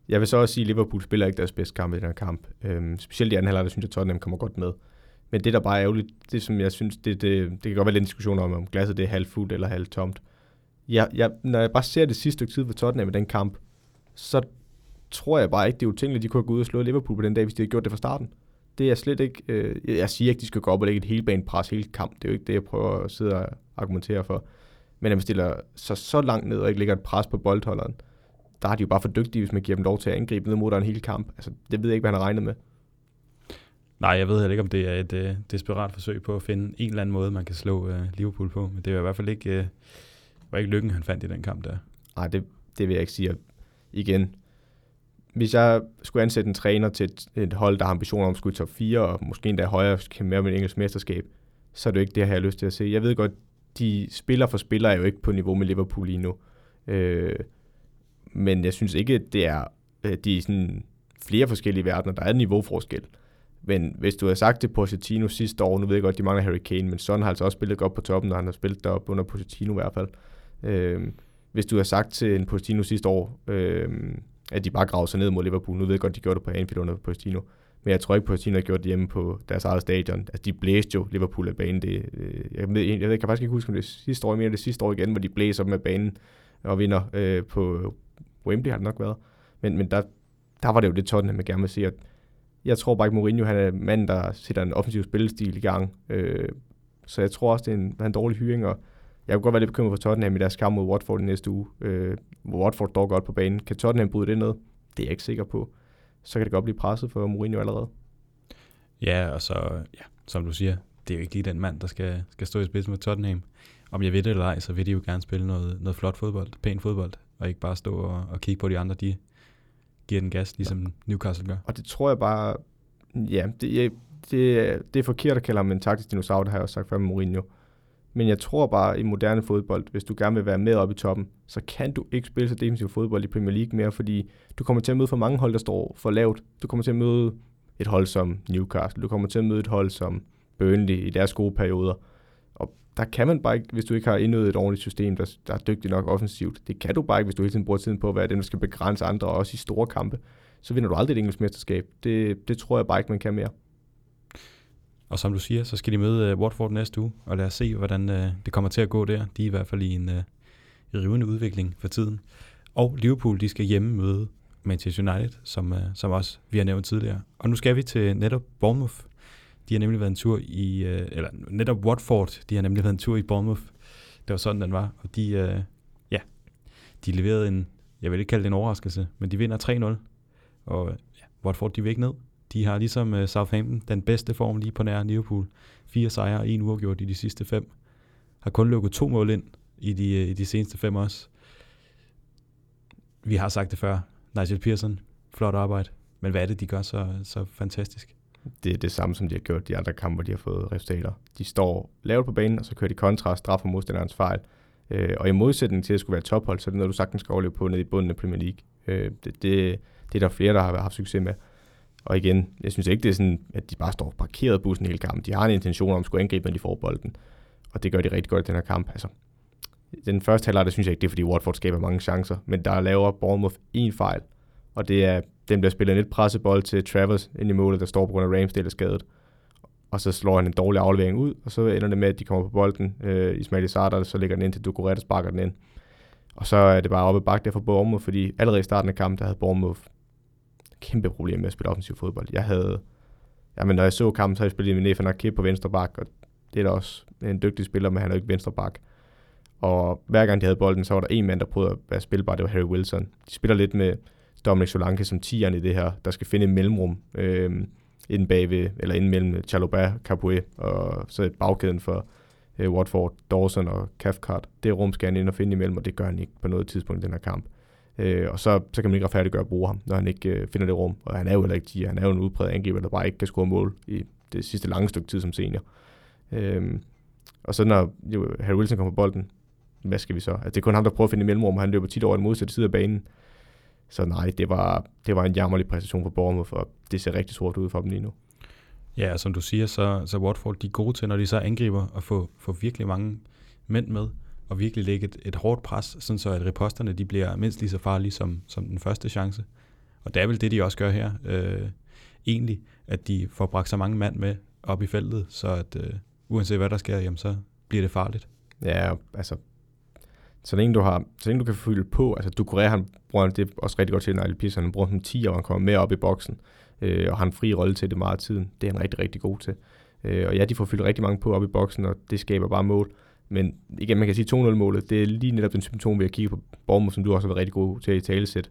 jeg vil så også sige, at Liverpool spiller ikke deres bedste kamp i den her kamp. Øh, specielt i anden halvleg, der synes jeg, at Tottenham kommer godt med. Men det, der bare er ærgerligt, det som jeg synes, det, det, det kan godt være lidt en diskussion om, om glasset det er halvt fuldt eller halvt tomt jeg, jeg, når jeg bare ser det sidste stykke tid for Tottenham i den kamp, så tror jeg bare ikke, det er utænkeligt, at de kunne have gået ud og slået Liverpool på den dag, hvis de havde gjort det fra starten. Det er slet ikke, øh, jeg siger ikke, at de skal gå op og lægge et helbanepres hele kamp. Det er jo ikke det, jeg prøver at sidde og argumentere for. Men at man stiller sig så langt ned og ikke lægger et pres på boldholderen, der er de jo bare for dygtige, hvis man giver dem lov til at angribe ned mod en hel kamp. Altså, det ved jeg ikke, hvad han har regnet med. Nej, jeg ved heller ikke, om det er et uh, desperat forsøg på at finde en eller anden måde, man kan slå uh, Liverpool på. Men det er i hvert fald ikke, uh, var ikke lykken, han fandt i den kamp der. Nej, det, det vil jeg ikke sige. Igen, hvis jeg skulle ansætte en træner til et, et hold, der har ambitioner om at skulle i top 4, og måske endda højere kæmpe mere med et engelsk mesterskab, så er det jo ikke det, jeg har lyst til at se. Jeg ved godt, de spiller for spiller er jo ikke på niveau med Liverpool lige nu. Øh, men jeg synes ikke, det er øh, de er sådan flere forskellige verdener. Der er en niveauforskel. Men hvis du havde sagt til Pochettino sidste år, nu ved jeg godt, de mangler Harry Kane, men Son har altså også spillet godt på toppen, når han har spillet derop under Pochettino i hvert fald. Øh, Øh, hvis du har sagt til en Postino sidste år, øh, at de bare gravede sig ned mod Liverpool, nu ved jeg godt, de gjorde det på Anfield under Postino. men jeg tror ikke, Postino har gjort det hjemme på deres eget stadion. Altså, de blæste jo Liverpool af banen. Det, øh, jeg, ved, jeg, jeg kan faktisk ikke huske, om det er sidste år, men det sidste år igen, hvor de blæser dem af banen og vinder øh, på Wembley, har det nok været. Men, men der, der var det jo det Tottenham, jeg gerne vil se, at jeg tror bare ikke, Mourinho han er mand, der sætter en offensiv spillestil i gang. Øh, så jeg tror også, det er en, en dårlig hyring, og jeg kunne godt være lidt bekymret for Tottenham i deres kamp mod Watford i næste uge. Øh, Watford dog godt på banen. Kan Tottenham bryde det ned? Det er jeg ikke sikker på. Så kan det godt blive presset for Mourinho allerede. Ja, og så, ja, som du siger, det er jo ikke lige den mand, der skal, skal stå i spidsen med Tottenham. Om jeg ved det eller ej, så vil de jo gerne spille noget, noget flot fodbold, pæn fodbold, og ikke bare stå og, og kigge på de andre, de, giver den gas, ligesom ja. Newcastle gør. Og det tror jeg bare, ja, det, jeg, det, det er forkert at kalde ham en taktisk dinosaur, det har jeg også sagt før med Mourinho. Men jeg tror bare, i moderne fodbold, hvis du gerne vil være med op i toppen, så kan du ikke spille så defensiv fodbold i Premier League mere, fordi du kommer til at møde for mange hold, der står for lavt. Du kommer til at møde et hold som Newcastle, du kommer til at møde et hold som Burnley i deres gode perioder Og der kan man bare ikke, hvis du ikke har indøvet et ordentligt system, der, der er dygtigt nok offensivt. Det kan du bare ikke, hvis du hele tiden bruger tiden på at være den, der skal begrænse andre, også i store kampe. Så vinder du aldrig et engelsk mesterskab. Det, det tror jeg bare ikke, man kan mere. Og som du siger, så skal de møde uh, Watford næste uge, og lad os se, hvordan uh, det kommer til at gå der. De er i hvert fald i en uh, rivende udvikling for tiden. Og Liverpool, de skal hjemme møde Manchester United, som, uh, som også vi har nævnt tidligere. Og nu skal vi til netop Bournemouth, de har nemlig været en tur i, uh, eller netop Watford, de har nemlig været en tur i Bournemouth. Det var sådan, den var. Og de, uh, ja, de leverede en, jeg vil ikke kalde det en overraskelse, men de vinder 3-0. Og ja, Watford, de vil ikke ned. De har ligesom uh, Southampton den bedste form lige på nær Liverpool. Fire sejre og en uafgjort i de sidste fem. Har kun lukket to mål ind i de, øh, i de seneste fem også. Vi har sagt det før. Nigel Pearson, flot arbejde. Men hvad er det, de gør så, så fantastisk? det er det samme, som de har gjort de andre kampe, hvor de har fået resultater. De står lavt på banen, og så kører de kontra og straffer modstanderens fejl. Øh, og i modsætning til at skulle være tophold, så er det noget, du sagtens skal overleve på nede i bunden af Premier League. Øh, det, det, det er der flere, der har haft succes med. Og igen, jeg synes ikke, det er sådan, at de bare står parkeret bussen hele kampen. De har en intention om at skulle angribe, når de får bolden. Og det gør de rigtig godt i den her kamp. Altså, den første halvleg, der synes jeg ikke, det er, fordi Watford skaber mange chancer. Men der laver Bournemouth en fejl, og det er den bliver spillet en lidt pressebold til Travers ind i målet, der står på grund af Ramsdale skadet. Og så slår han en dårlig aflevering ud, og så ender det med, at de kommer på bolden. Øh, Ismail Sarter, så lægger den ind til Ducoret, der sparker den ind. Og så er det bare oppe bak der for Bournemouth, fordi allerede i starten af kampen, der havde Bournemouth kæmpe problem med at spille offensiv fodbold. Jeg havde, jamen når jeg så kampen, så havde jeg spillet med Nefan Akib på venstre bak, og det er da også en dygtig spiller, men han er jo ikke venstre bak. Og hver gang de havde bolden, så var der en mand, der prøvede at være spilbar, det var Harry Wilson. De spiller lidt med, Dominic Solanke som tieren i det her, der skal finde et mellemrum øh, inden bagved, eller inden mellem Chalobah, Capoe og så bagkæden for øh, Watford, Dawson og Cathcart. Det rum skal han ind og finde imellem, og det gør han ikke på noget tidspunkt i den her kamp. Øh, og så, så kan man ikke retfærdiggøre at bruge ham, når han ikke øh, finder det rum. Og han er jo heller ikke 10, han er jo en udpræget angriber, der bare ikke kan score mål i det sidste lange stykke tid som senior. Øh, og så når jo, Harry Wilson kommer på bolden, hvad skal vi så? Altså, det er kun ham, der prøver at finde mellemrum, og han løber tit over den modsatte side af banen. Så nej, det var, det var en jammerlig præstation for Bournemouth, for det ser rigtig sort ud for dem lige nu. Ja, som du siger, så, så Watford de er gode til, når de så angriber og få, få virkelig mange mænd med, og virkelig lægge et, et hårdt pres, sådan så at reposterne de bliver mindst lige så farlige som, som den første chance. Og det er vel det, de også gør her, øh, egentlig, at de får bragt så mange mand med op i feltet, så at øh, uanset hvad der sker, jamen, så bliver det farligt. Ja, altså så længe du, har, så længe du kan fylde på, altså du Ducouré, han bruger det er også rigtig godt til, når Pearson, han bruger dem 10 og han kommer med op i boksen, øh, og har en fri rolle til det meget af tiden. Det er han rigtig, rigtig god til. Øh, og ja, de får fyldt rigtig mange på op i boksen, og det skaber bare mål. Men igen, man kan sige 2-0-målet, det er lige netop den symptom, vi har kigget på Bormund, som du også har været rigtig god til at i talesæt.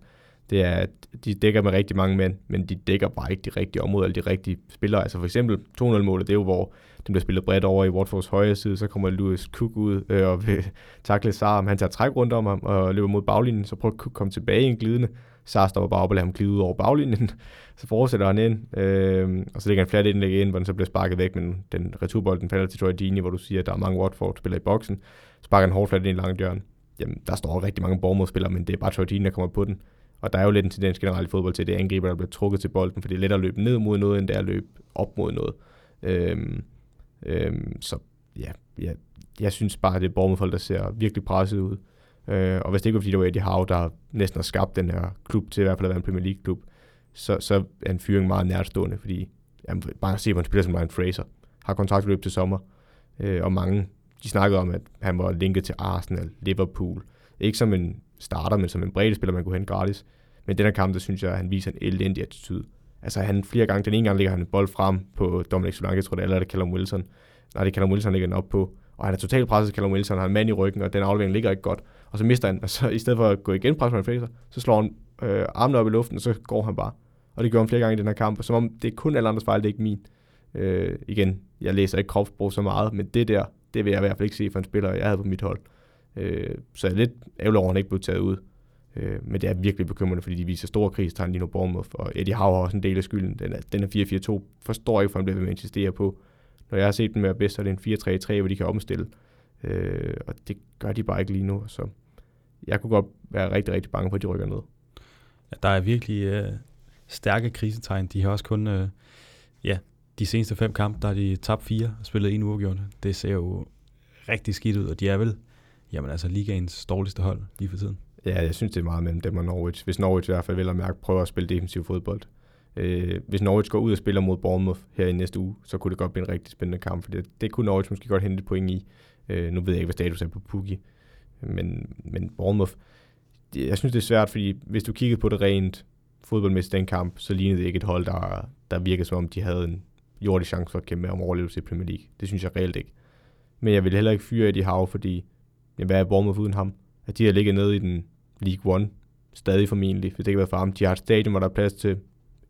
Det er, at de dækker med rigtig mange mænd, men de dækker bare ikke de rigtige områder, eller de rigtige spillere. Altså for eksempel 2-0-målet, det er jo, hvor den bliver spillet bredt over i Watfords højre side, så kommer Lewis Cook ud øh, og vil (laughs) takle Sar, han tager træk rundt om ham og løber mod baglinjen, så prøver Cook at komme tilbage i en glidende. Sars stopper bare op og lader ham glide ud over baglinjen, (laughs) så fortsætter han ind, øh, og så ligger han flat indlæg ind, hvor den så bliver sparket væk, men den returbold, den falder til Troy Dini, hvor du siger, at der er mange Watford-spillere i boksen, sparker han hårdt flat ind i lang hjørne. Jamen, der står rigtig mange Bournemouth-spillere, men det er bare Troy Dini, der kommer på den. Og der er jo lidt en tendens generelt i fodbold til, at det er angriber, der bliver trukket til bolden, for det er lettere at løbe ned mod noget, end det er at løbe op mod noget. Øhm, øhm, så ja, ja, jeg synes bare, at det er Bournemouth, der ser virkelig presset ud. Øh, og hvis det ikke var, fordi det var Eddie Howe, der næsten har skabt den her klub til i hvert fald at være en Premier League-klub, så, så er en fyring meget nærstående, fordi jamen, bare at se på en spiller som Ryan Fraser, har kontraktløb til sommer, øh, og mange, de snakkede om, at han var linket til Arsenal, Liverpool, ikke som en starter, men som en bredde spiller, man kunne hente gratis. Men den her kamp, der synes jeg, at han viser en elendig attitude. Altså han flere gange, den ene gang ligger han en bold frem på Dominic Solanke, tror det, eller er det Callum Wilson. Nej, det er Callum Wilson, ligger den op på. Og han er totalt presset, Callum Wilson, han har en mand i ryggen, og den aflevering ligger ikke godt. Og så mister han, og så i stedet for at gå igen pres på Fraser, så slår han øh, armene op i luften, og så går han bare. Og det gjorde han flere gange i den her kamp, som om det er kun alle andres fejl, det er ikke min. Øh, igen, jeg læser ikke kropsbrug så meget, men det der, det vil jeg i hvert fald ikke se for en spiller, jeg havde på mit hold. Øh, så jeg er lidt ærgerlig over, at han ikke blev taget ud. Øh, men det er virkelig bekymrende, fordi de viser store krigstegn lige nu Bournemouth, og Eddie Howe har også en del af skylden. Den er, den er 4-4-2, forstår ikke, for han bliver ved med at insistere på. Når jeg har set dem være bedst, så er det en 4-3-3, hvor de kan omstille. Øh, og det gør de bare ikke lige nu, så jeg kunne godt være rigtig, rigtig bange for, at de rykker ned. Ja, der er virkelig øh, stærke krisetegn. De har også kun, øh, ja, de seneste fem kampe, der har de tabt fire og spillet en uafgjort. Det ser jo rigtig skidt ud, og de er vel, jamen altså, ligaens dårligste hold lige for tiden. Ja, jeg synes, det er meget mellem dem og Norwich. Hvis Norwich i hvert fald vil at mærke prøver at spille defensiv fodbold. Øh, hvis Norwich går ud og spiller mod Bournemouth her i næste uge, så kunne det godt blive en rigtig spændende kamp, for det, det kunne Norwich måske godt hente et point i. Øh, nu ved jeg ikke, hvad status er på Pukki, men, men Bournemouth, det, jeg synes, det er svært, fordi hvis du kiggede på det rent fodboldmæssigt den kamp, så lignede det ikke et hold, der, der virkede som om, de havde en jordig chance for at kæmpe om overlevelse i Premier League. Det synes jeg reelt ikke. Men jeg vil heller ikke fyre Eddie Howe, fordi ja, hvad er Bournemouth uden ham? At de har ligget nede i den League One, stadig formentlig, hvis det ikke var for ham. De har et stadion, hvor der er plads til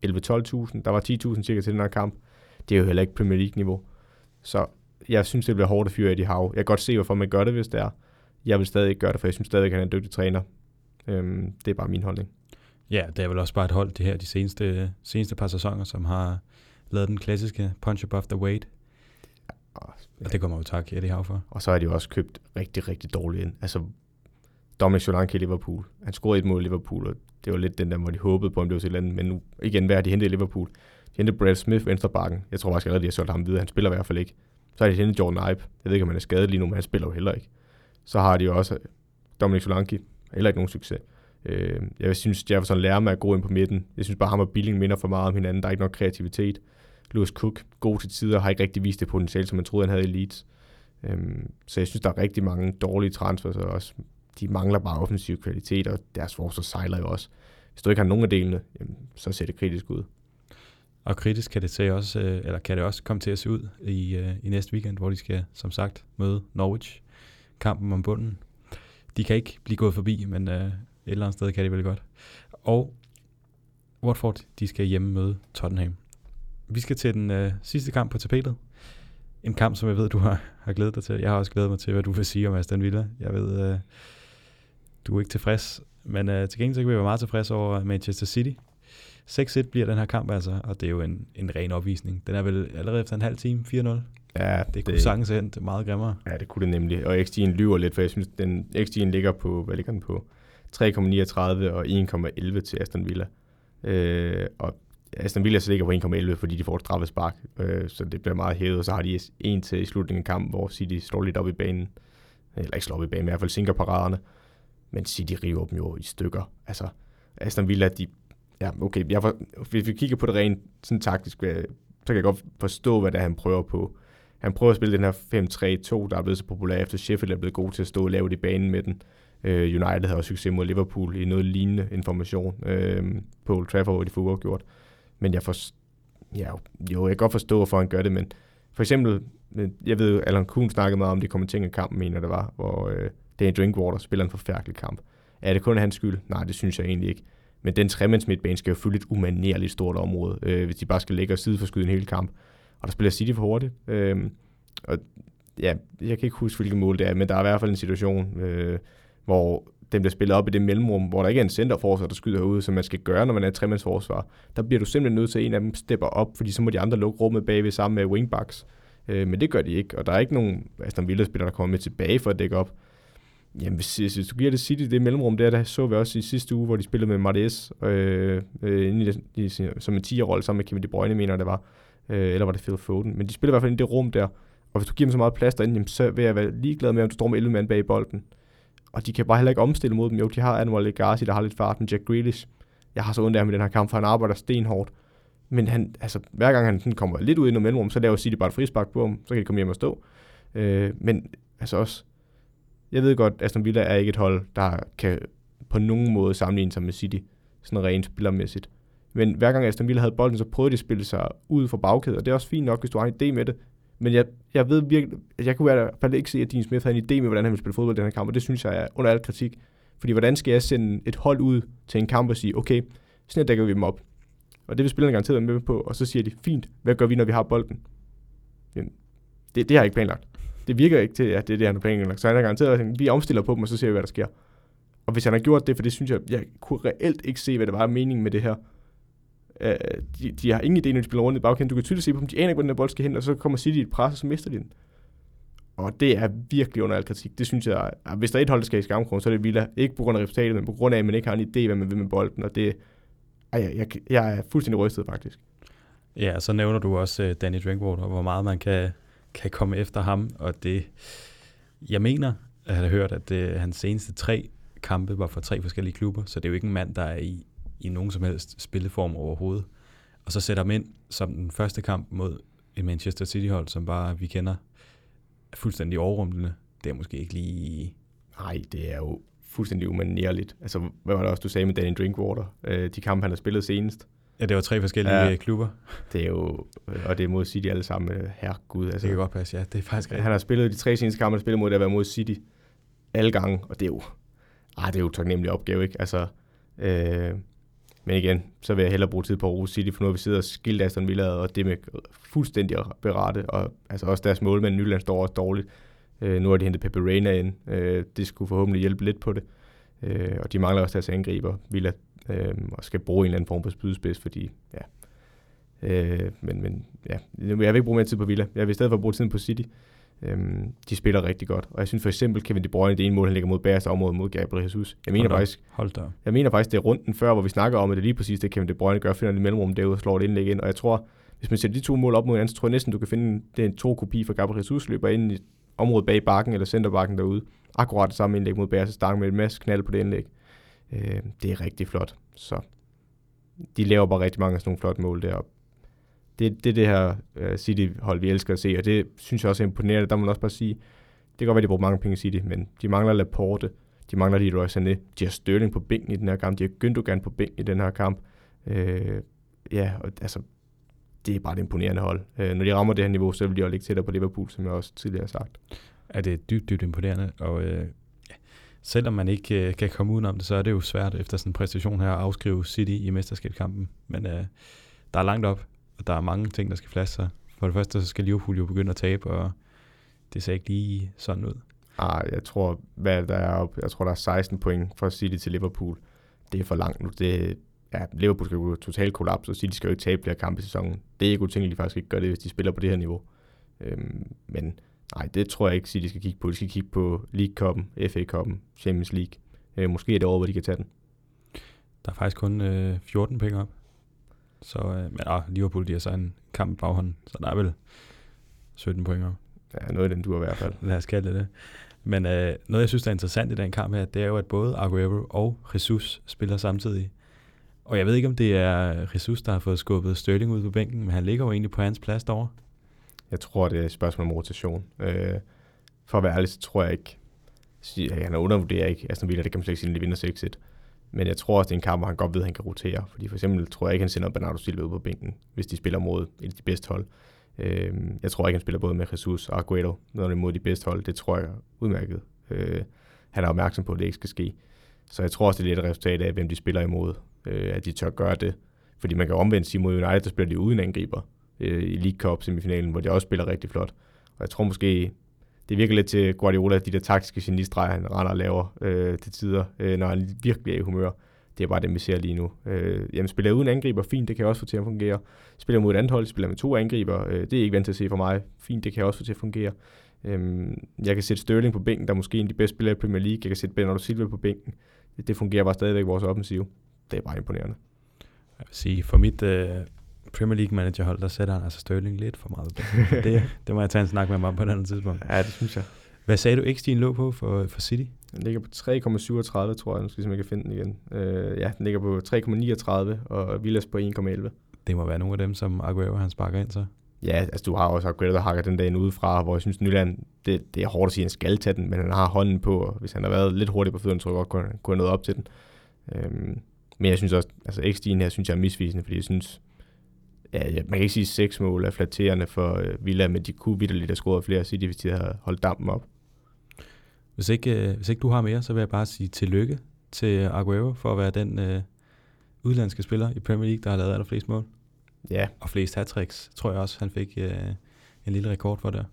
11-12.000. Der var 10.000 cirka til den her kamp. Det er jo heller ikke Premier League-niveau. Så jeg synes, det bliver hårdt at fyre Eddie Howe. Jeg kan godt se, hvorfor man gør det, hvis det er. Jeg vil stadig ikke gøre det, for jeg synes stadig, at han er en dygtig træner. Øhm, det er bare min holdning. Ja, det er vel også bare et hold, det her, de seneste, seneste par sæsoner, som har lavet den klassiske punch above the weight. Og, ja. og det kommer jo tak Eddie Howe for. Og så har de jo også købt rigtig, rigtig dårligt ind. Altså, Dominic Solanke i Liverpool. Han scorede et mål i Liverpool, og det var lidt den der, hvor de håbede på, om det var til andet. Men nu, igen, hvad har de hentet i Liverpool? De hentede Brad Smith, venstrebakken. Jeg tror faktisk allerede, de har solgt ham videre. Han spiller i hvert fald ikke. Så har de hentet Jordan Ibe. Jeg ved ikke, om han er skadet lige nu, men han spiller jo heller ikke. Så har de jo også øh, Dominic Solanke. Heller ikke nogen succes. Øh, jeg synes, Jefferson lærer mig at gå ind på midten. Jeg synes bare, ham og Billing minder for meget om hinanden. Der er ikke nok kreativitet. Lewis Cook, god til tider, har ikke rigtig vist det potentiale, som man troede, han havde i Leeds. Øhm, så jeg synes, der er rigtig mange dårlige transfers, og også de mangler bare offensiv kvalitet, og deres forsvar sejler jo også. Hvis du ikke har nogen af delene, jamen, så ser det kritisk ud. Og kritisk kan det, se også, øh, eller kan det også komme til at se ud i, øh, i næste weekend, hvor de skal, som sagt, møde Norwich. Kampen om bunden. De kan ikke blive gået forbi, men øh, et eller andet sted kan de vel godt. Og Watford, de skal hjemme møde Tottenham. Vi skal til den øh, sidste kamp på tapetet. En kamp, som jeg ved, du har, har glædet dig til. Jeg har også glædet mig til, hvad du vil sige om Aston Villa. Jeg ved, øh, du er ikke tilfreds, men øh, til gengæld så kan vi være meget tilfreds over Manchester City. 6-1 bliver den her kamp altså, og det er jo en, en ren opvisning. Den er vel allerede efter en halv time, 4-0. Ja, det, det kunne sagtens endt meget grimmere. Ja, det kunne det nemlig. Og XG'en lyver lidt, for jeg synes, den XG'en ligger på, hvad ligger den på? 3,39 og 1,11 til Aston Villa. Øh, og Aston Villa så ligger på 1,11, fordi de får et straffet spark, øh, så det bliver meget hævet, og så har de en til i slutningen af kampen, hvor City slår lidt op i banen, eller ikke slår op i banen, men i hvert fald sinker paraderne, men City river dem jo i stykker. Altså, Aston Villa, de, ja, okay, jeg for, hvis vi kigger på det rent sådan taktisk, øh, så kan jeg godt forstå, hvad det er, han prøver på. Han prøver at spille den her 5-3-2, der er blevet så populær efter Sheffield er blevet god til at stå og lave det i banen med den. Øh, United havde også succes mod Liverpool i noget lignende information øh, på Old Trafford, hvor de får uafgjort. Men jeg, for, ja, jo, jeg kan godt forstå, hvorfor han gør det, men for eksempel, øh, jeg ved, Alan Kuhn snakkede meget om det kommentering kampen, mener det var, hvor øh, Danny Drinkwater spiller en forfærdelig kamp. Er det kun hans skyld? Nej, det synes jeg egentlig ikke. Men den tremands midtbane skal jo fylde et umanerligt stort område, øh, hvis de bare skal lægge og sideforskyde en hel kamp. Og der spiller City for hurtigt. Øh, og ja, jeg kan ikke huske, hvilket mål det er, men der er i hvert fald en situation, øh, hvor den bliver spillet op i det mellemrum, hvor der ikke er en centerforsvar, der skyder ud, som man skal gøre, når man er et tremandsforsvar. Der bliver du simpelthen nødt til, at en af dem stepper op, fordi så må de andre lukke rummet bagved sammen med wingbacks. Øh, men det gør de ikke, og der er ikke nogen Aston Villa-spillere, der kommer med tilbage for at dække op. Jamen, hvis, hvis du giver det City det mellemrum der, der så vi også i sidste uge, hvor de spillede med Martes, øh, øh, i, i, som en 10-rolle sammen med Kevin De Bruyne, mener det var. Øh, eller var det Phil Foden. Men de spiller i hvert fald i det rum der. Og hvis du giver dem så meget plads derinde, jamen, så vil jeg være ligeglad med, om du står med 11 mand bag bolden. Og de kan bare heller ikke omstille mod dem. Jo, de har Anwar Legacy, der har lidt fart, men Jack Grealish, jeg har så ondt af ham i den her kamp, for han arbejder stenhårdt. Men han, altså, hver gang han sådan kommer lidt ud i noget mellemrum, så laver City bare et frispark på ham, så kan de komme hjem og stå. Øh, men altså også, jeg ved godt, Aston Villa er ikke et hold, der kan på nogen måde sammenligne sig med City, sådan rent spillermæssigt. Men hver gang Aston Villa havde bolden, så prøvede de at spille sig ud for bagkæden, og det er også fint nok, hvis du har en idé med det. Men jeg, jeg ved virkelig, jeg kunne i hvert fald ikke se, at Dean Smith havde en idé med, hvordan han vil spille fodbold i den her kamp, og det synes jeg er under al kritik. Fordi hvordan skal jeg sende et hold ud til en kamp og sige, okay, sådan her dækker vi dem op. Og det vil spillerne garanteret med på, og så siger de, fint, hvad gør vi, når vi har bolden? Jamen, det, det har jeg ikke planlagt. Det virker ikke til, at det er det, han har planlagt. Så han har garanteret, at vi omstiller på dem, og så ser vi, hvad der sker. Og hvis han har gjort det, for det synes jeg, jeg kunne reelt ikke se, hvad det var meningen med det her. Øh, de, de, har ingen idé, når de spiller rundt i bagkæden. Du kan tydeligt se på dem, de aner ikke, hvor den der bold skal hen, og så kommer City i et pres, og så mister de den. Og det er virkelig under al kritik. Det synes jeg, at hvis der er et hold, der skal i skamkronen, så er det Villa. Ikke på grund af resultatet, men på grund af, at man ikke har en idé, hvad man vil med bolden. Og det, ej, jeg, jeg, jeg er fuldstændig rystet, faktisk. Ja, så nævner du også uh, Danny Drinkwater, hvor meget man kan, kan komme efter ham. Og det, jeg mener, at jeg har hørt, at det, hans seneste tre kampe var for tre forskellige klubber, så det er jo ikke en mand, der er i i nogen som helst spilleform overhovedet. Og så sætter ham ind som den første kamp mod et Manchester City-hold, som bare vi kender er fuldstændig overrumlende. Det er måske ikke lige... Nej, det er jo fuldstændig umanerligt. Altså, hvad var det også, du sagde med Danny Drinkwater? Øh, de kampe, han har spillet senest. Ja, det var tre forskellige ja, klubber. Det er jo, og det er mod City alle sammen. Øh, herregud. Altså, det kan godt passe, ja. Det er faktisk Han har spillet de tre seneste kampe, han har spillet mod det at være mod City alle gange, og det er jo, ah, det er jo taknemmelig opgave, ikke? Altså, øh, men igen, så vil jeg hellere bruge tid på Aarhus City, for nu har vi siddet og skilt Aston Villa, og det med fuldstændig at berette, og altså også deres målmand Nyland står også dårligt. Øh, nu har de hentet Pepe Reina ind, øh, det skulle forhåbentlig hjælpe lidt på det. Øh, og de mangler også deres angriber, Villa, øh, og skal bruge en eller anden form for spydspids, fordi, ja. Øh, men, men ja, jeg vil ikke bruge mere tid på Villa. Jeg vil i stedet for bruge tiden på City. Øhm, de spiller rigtig godt. Og jeg synes for eksempel, Kevin De Bruyne, det ene mål, han ligger mod Bærs område mod Gabriel Jesus. Jeg mener, Hold faktisk, Hold da. jeg mener faktisk, det er runden før, hvor vi snakker om, at det er lige præcis det, Kevin De Bruyne gør, finder det mellemrum derude og slår det indlæg ind. Og jeg tror, hvis man sætter de to mål op mod hinanden, så tror jeg næsten, du kan finde det er en to kopi for Gabriel Jesus, løber ind i området bag bakken eller centerbakken derude. Akkurat det samme indlæg mod Bærs stang med en masse knald på det indlæg. Øh, det er rigtig flot. Så de laver bare rigtig mange af sådan nogle flotte mål deroppe det, det er det her uh, City-hold, vi elsker at se, og det synes jeg også er imponerende. Der må man også bare sige, det kan godt være, de bruger mange penge i City, men de mangler Laporte, de mangler lige Roy Sané, de har Sterling på bænken i den her kamp, de har Gündogan på bænken i den her kamp. Uh, ja, og altså, det er bare et imponerende hold. Uh, når de rammer det her niveau, så vil de også ligge tættere på Liverpool, som jeg også tidligere har sagt. Er det dybt, dybt imponerende, og øh, selvom man ikke øh, kan komme udenom det, så er det jo svært efter sådan en præstation her at afskrive City i mesterskabskampen. Men øh, der er langt op, og der er mange ting, der skal flaske sig. For det første, så skal Liverpool jo begynde at tabe, og det ser ikke lige sådan ud. Ah, jeg tror, hvad der er op, jeg tror, der er 16 point fra City til Liverpool. Det er for langt nu. Det, ja, Liverpool skal jo totalt kollapse, og City skal jo ikke tabe flere kampe i sæsonen. Det er ikke utænkeligt, at de faktisk ikke gør det, hvis de spiller på det her niveau. Øhm, men nej, det tror jeg ikke, City skal kigge på. De skal kigge på League Cup'en, FA Cup'en, Champions League. Øh, måske er det over, hvor de kan tage den. Der er faktisk kun øh, 14 penge op. Så, øh, men ah, Liverpool, de har så en kamp i baghånden, så der er vel 17 point op. Ja, noget af den du i hvert fald. (laughs) Lad os kalde det det. Men øh, noget, jeg synes, der er interessant i den kamp her, det er jo, at både Aguero og Jesus spiller samtidig. Og jeg ved ikke, om det er Jesus, der har fået skubbet Sterling ud på bænken, men han ligger jo egentlig på hans plads derovre. Jeg tror, det er et spørgsmål om rotation. Øh, for at være ærlig, så tror jeg ikke, at han undervurderer ikke altså, Aston Villa, det kan man slet ikke sige, at de vinder 6-1. Men jeg tror også, det er en kamp, hvor han godt ved, at han kan rotere. Fordi for eksempel tror jeg ikke, han sender Bernardo Silva ud på bænken, hvis de spiller mod et af de bedste hold. Øh, jeg tror ikke, han spiller både med Jesus og Aguero, når det er mod de bedste hold. Det tror jeg udmærket. Øh, han er opmærksom på, at det ikke skal ske. Så jeg tror også, det er lidt et resultat af, hvem de spiller imod, øh, at de tør gøre det. Fordi man kan omvendt sige mod United, der spiller de uden angriber øh, i League Cup semifinalen, hvor de også spiller rigtig flot. Og jeg tror måske, det virker lidt til Guardiola, de der taktiske genistreger, han render og laver øh, til tider, øh, når han virkelig er i humør. Det er bare det, vi ser lige nu. Øh, jamen, spiller uden angriber, fint, det kan jeg også få til at fungere. Spiller mod et andet hold, spiller med to angriber, øh, det er ikke vant til at se for mig. Fint, det kan jeg også få til at fungere. Øh, jeg kan sætte Sterling på bænken, der er måske en af de bedste spillere i Premier League. Jeg kan sætte Bernardo Silva på bænken. Det, det fungerer bare stadigvæk vores offensiv. Det er bare imponerende. Jeg vil sige, for mit øh, Premier League managerhold, der sætter han altså Sterling lidt for meget. (laughs) det, det må jeg tage en snak med mig på et andet tidspunkt. Ja, det synes jeg. Hvad sagde du, x lå på for, for City? Den ligger på 3,37, tror jeg. Nu skal jeg kan finde den igen. Uh, ja, den ligger på 3,39, og Villas på 1,11. Det må være nogle af dem, som Aguero han sparker ind så. Ja, altså du har også Aguero, der hakker den dag udefra, hvor jeg synes, Nyland, det, det er hårdt at sige, at han skal tage den, men han har hånden på, og hvis han har været lidt hurtig på fødderne, tror jeg godt, kunne, kunne have nået op til den. Um, men jeg synes også, altså x her synes jeg er misvisende, fordi jeg synes, ja, man kan ikke sige, at seks mål er flatterende for uh, Villa, men de kunne vidderligt have scoret flere City, hvis de havde holdt dampen op. Hvis ikke, øh, hvis ikke du har mere, så vil jeg bare sige tillykke til Aguero for at være den øh, udlandske spiller i Premier League, der har lavet allerflest mål. Ja. Og flest hat tror jeg også, han fik øh, en lille rekord for der.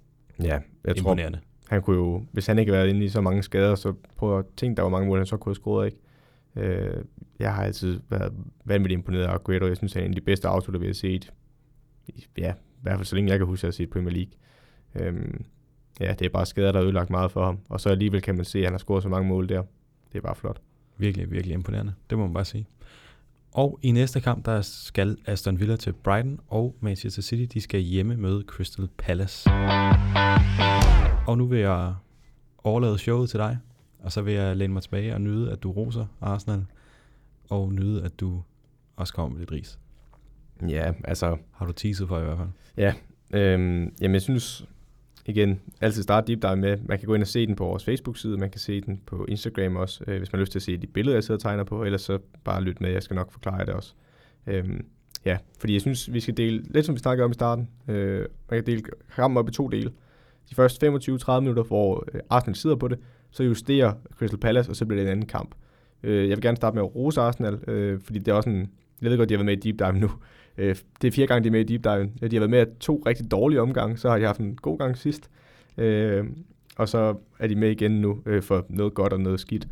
Ja, jeg Imponerende. tror, han kunne jo, hvis han ikke havde været inde i så mange skader, så prøv at tænke, der var mange mål, han så kunne have scoret, ikke? Øh, jeg har altid været vanvittigt imponeret af Aguero. Jeg synes, han er en af de bedste afslutter, vi har set. Ja, i hvert fald så længe jeg kan huske, at jeg har set Premier League. Øhm, ja, det er bare skader, der har ødelagt meget for ham. Og så alligevel kan man se, at han har scoret så mange mål der. Det er bare flot. Virkelig, virkelig imponerende. Det må man bare sige. Og i næste kamp, der skal Aston Villa til Brighton, og Manchester City, de skal hjemme møde Crystal Palace. Og nu vil jeg overlade showet til dig, og så vil jeg læne mig tilbage og nyde, at du roser Arsenal, og nyde, at du også kommer med lidt ris. Ja, altså... Har du teaset for i hvert fald? Ja, øhm, jamen jeg synes, igen, altid starte deep dive med. Man kan gå ind og se den på vores Facebook-side, man kan se den på Instagram også, øh, hvis man har lyst til at se de billeder, jeg sidder og tegner på, ellers så bare lyt med, jeg skal nok forklare det også. Øhm, ja, fordi jeg synes, vi skal dele, lidt som vi snakkede om i starten, øh, man kan dele kampen op i to dele. De første 25-30 minutter, hvor øh, Arsenal sidder på det, så justerer Crystal Palace, og så bliver det en anden kamp. Øh, jeg vil gerne starte med at rose Arsenal, øh, fordi det er også en, jeg ved godt, de har været med i deep dive nu, Øh, det er fire gange, de er med i deep dive. De har været med i to rigtig dårlige omgange, så har de haft en god gang sidst. Øh, og så er de med igen nu øh, for noget godt og noget skidt.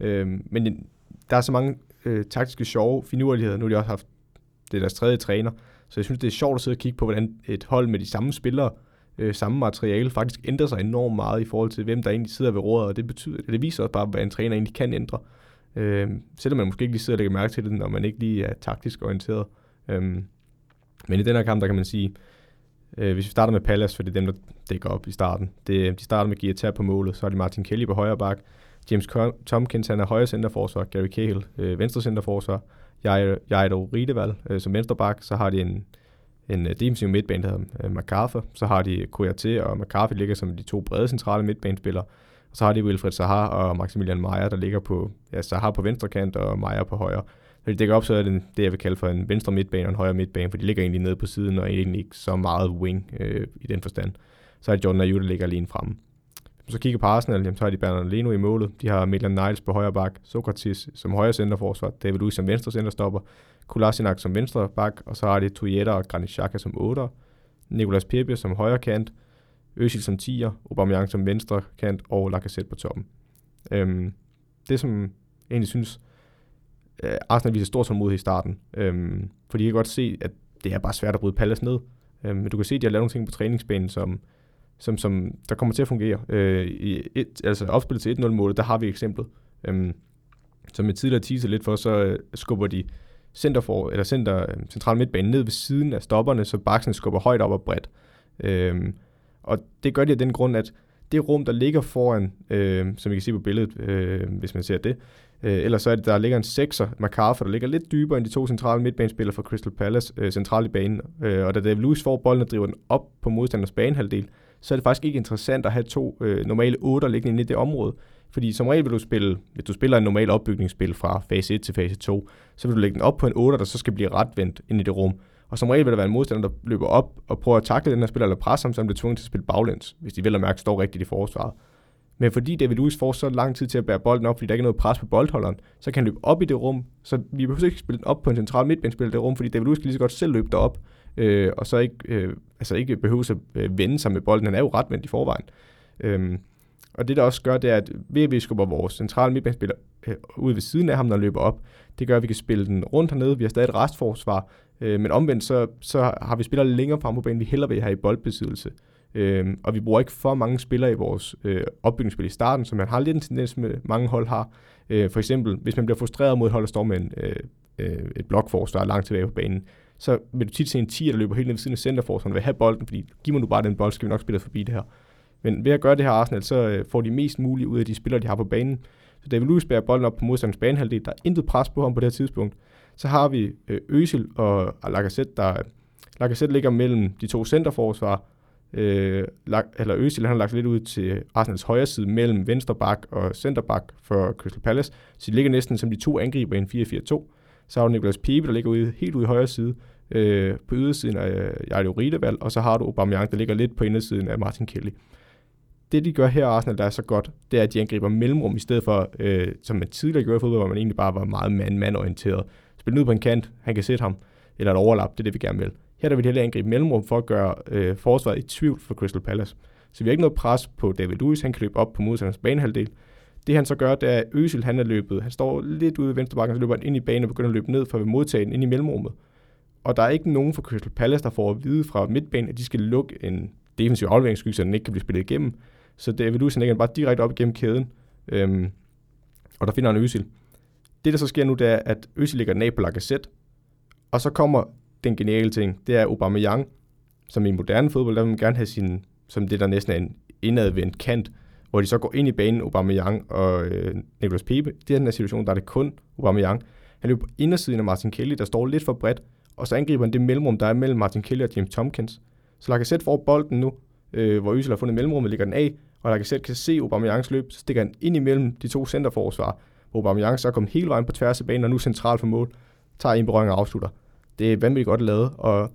Øh, men der er så mange øh, taktiske sjove finurligheder. Nu har de også haft, det er deres tredje træner, så jeg synes, det er sjovt at sidde og kigge på, hvordan et hold med de samme spillere, øh, samme materiale, faktisk ændrer sig enormt meget i forhold til, hvem der egentlig sidder ved rådet, og det, betyder, det viser også bare, hvad en træner egentlig kan ændre. Øh, selvom man måske ikke lige sidder og lægger mærke til det, når man ikke lige er taktisk orienteret. Øh, men i den her kamp, der kan man sige, øh, hvis vi starter med Palace, for det er dem, der dækker op i starten. Det, de starter med Guitar på målet, så er det Martin Kelly på højre bak, James Tompkins, han er højre centerforsvar, Gary Cahill, øh, venstre centerforsvar, Jaido Rideval øh, som venstre bak, så har de en, en øh, defensiv midtbane, der hedder øh, MacArthur. Så har de Kouyaté og McCarthy ligger som de to brede centrale midtbanespillere, og så har de Wilfred Sahar og Maximilian Meyer, der ligger på, ja, Sahar på venstre kant og Meyer på højre. Når de dækker op, så er det det, jeg vil kalde for en venstre midtbane og en højre midtbane, for de ligger egentlig nede på siden, og egentlig ikke så meget wing øh, i den forstand. Så er det Jordan Ayew, der ligger alene fremme. Hvis man så kigger på Arsenal, jamen, så har de Bernard Leno i målet. De har Maitland Niles på højre bak, Sokratis som højre centerforsvar, David Luiz som venstre centerstopper, Kolasinac som venstre bak, og så har de Toyota og Granit Xhaka som otter, Nicolas Pepe som højre kant, Özil som 10'er, Aubameyang som venstre kant og Lacazette på toppen. Øhm, det, som jeg egentlig synes øh, Arsenal viser stor tålmodighed i starten, øhm, for de kan godt se, at det er bare svært at bryde Palace ned. Øhm, men du kan se, at de har lavet nogle ting på træningsbanen, som, som, som der kommer til at fungere. Øh, i et, altså opspillet til 1-0-målet, der har vi eksemplet. Øhm, som jeg tidligere teaser lidt for, så øh, skubber de center for, eller center, øh, central midtbane ned ved siden af stopperne, så baksen skubber højt op og bredt. Øhm, og det gør de af den grund, at det rum, der ligger foran, øh, som I kan se på billedet, øh, hvis man ser det, øh, ellers så er det, der ligger en sekser, MacArthur, der ligger lidt dybere end de to centrale midtbanespillere fra Crystal Palace, øh, centralt i banen. Øh, og da David Lewis får bolden og driver den op på modstanders banehalvdel, så er det faktisk ikke interessant at have to øh, normale 8'er liggende inde i det område, Fordi som regel vil du spille, hvis du spiller en normal opbygningsspil fra fase 1 til fase 2, så vil du lægge den op på en 8, der så skal blive retvendt ind i det rum. Og som regel vil der være en modstander, der løber op og prøver at takle den her spiller, eller presse ham, så han bliver tvunget til at spille baglæns, hvis de vel og mærke står rigtigt i forsvaret. Men fordi David Luiz får så lang tid til at bære bolden op, fordi der ikke er noget pres på boldholderen, så kan han løbe op i det rum. Så vi behøver ikke spille den op på en central midtbanespiller i det rum, fordi David Luiz kan lige så godt selv løbe derop, øh, og så ikke, øh, altså ikke behøver at øh, vende sig med bolden. Han er jo ret vendt i forvejen. Øhm, og det der også gør, det er, at ved at vi skubber vores centrale midtbanespiller øh, ud ved siden af ham, når han løber op, det gør, at vi kan spille den rundt hernede. Vi har stadig et restforsvar, øh, men omvendt så, så har vi spillere længere frem på banen, vi hellere vil have i boldbesiddelse. Øh, og vi bruger ikke for mange spillere i vores øh, opbygningsspil i starten, som man har lidt en tendens med mange hold har. Øh, for eksempel, hvis man bliver frustreret mod et hold, der står med en, øh, øh, et blokforsvar langt tilbage på banen, så vil du tit se en 10, der løber helt ned ved siden af centerforsvaren, vil have bolden, fordi giv mig nu bare den bold, skal vi nok spille forbi det her. Men ved at gøre det her Arsenal, så øh, får de mest muligt ud af de spillere, de har på banen. Så David Luiz bærer bolden op på modstanders banehalvdel. Der er intet pres på ham på det her tidspunkt. Så har vi øh, Øsil og Lacazette, der Lacazette ligger mellem de to centerforsvar, øh, eller Øsil, han har lagt lidt ud til Arsenals højre side mellem venstre bak og center bak for Crystal Palace. Så de ligger næsten som de to angriber i en 4-4-2. Så har du Nicolas Pepe, der ligger ude, helt ude i højre side øh, på ydersiden af Jardio Rideval, og så har du Aubameyang, der ligger lidt på indersiden af Martin Kelly. Det, de gør her Arsenal, der er så godt, det er, at de angriber mellemrum, i stedet for, øh, som man tidligere gjorde i fodbold, hvor man egentlig bare var meget mand-mand-orienteret. Spille ud på en kant, han kan sætte ham, eller et overlap, det er det, vi gerne vil. Her der vil heller angribe mellemrum for at gøre øh, forsvaret i tvivl for Crystal Palace. Så vi har ikke noget pres på David Lewis, han kan løbe op på modstanderens banehalvdel. Det han så gør, det er, at Øsil han er løbet. Han står lidt ude i venstre bakken, så løber han ind i banen og begynder at løbe ned for at modtage den ind i mellemrummet. Og der er ikke nogen fra Crystal Palace, der får at vide fra midtbanen, at de skal lukke en defensiv afleveringssky, så den ikke kan blive spillet igennem. Så David Lewis han lægger bare direkte op igennem kæden, øhm, og der finder han Øsil. Det, der så sker nu, det er, at Øsil ligger den af på Lacazette, og så kommer den geniale ting, det er Aubameyang, som i moderne fodbold, der vil man gerne have sin, som det der næsten er en indadvendt kant, hvor de så går ind i banen, Aubameyang og øh, Nicolas Pepe. Det er den her situation, der er det kun Aubameyang. Han løber på indersiden af Martin Kelly, der står lidt for bredt, og så angriber han det mellemrum, der er mellem Martin Kelly og James Tompkins. Så Lacazette får bolden nu, øh, hvor Øsel har fundet mellemrummet, ligger den af, og Lacazette kan se Aubameyangs løb, så stikker han ind imellem de to centerforsvar, hvor Aubameyang så kom hele vejen på tværs af banen, og nu centralt for mål, tager en berøring og afslutter. Det er vanvittigt godt lavet, og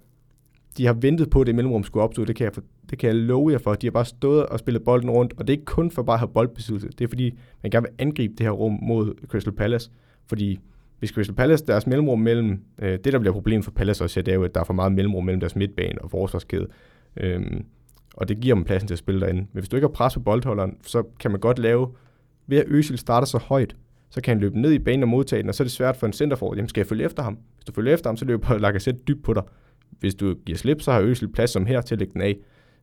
de har ventet på, at det mellemrum skulle opstå. Det kan, jeg for, det kan jeg love jer for. De har bare stået og spillet bolden rundt, og det er ikke kun for bare at have boldbesiddelse. Det er fordi, man gerne vil angribe det her rum mod Crystal Palace. Fordi hvis Crystal Palace, deres mellemrum mellem, øh, det der bliver problem for Palace også, det er jo, at der er for meget mellemrum mellem deres midtbane og forsvarskæde. Øhm, og det giver dem pladsen til at spille derinde. Men hvis du ikke har pres på boldholderen, så kan man godt lave, ved at Øsil starter så højt, så kan han løbe ned i banen og modtage den, og så er det svært for en centerfor. Jamen, skal jeg følge efter ham? Hvis du følger efter ham, så løber (laughs) Lacazette dybt på dig. Hvis du giver slip, så har Øsel plads som her til at lægge den af.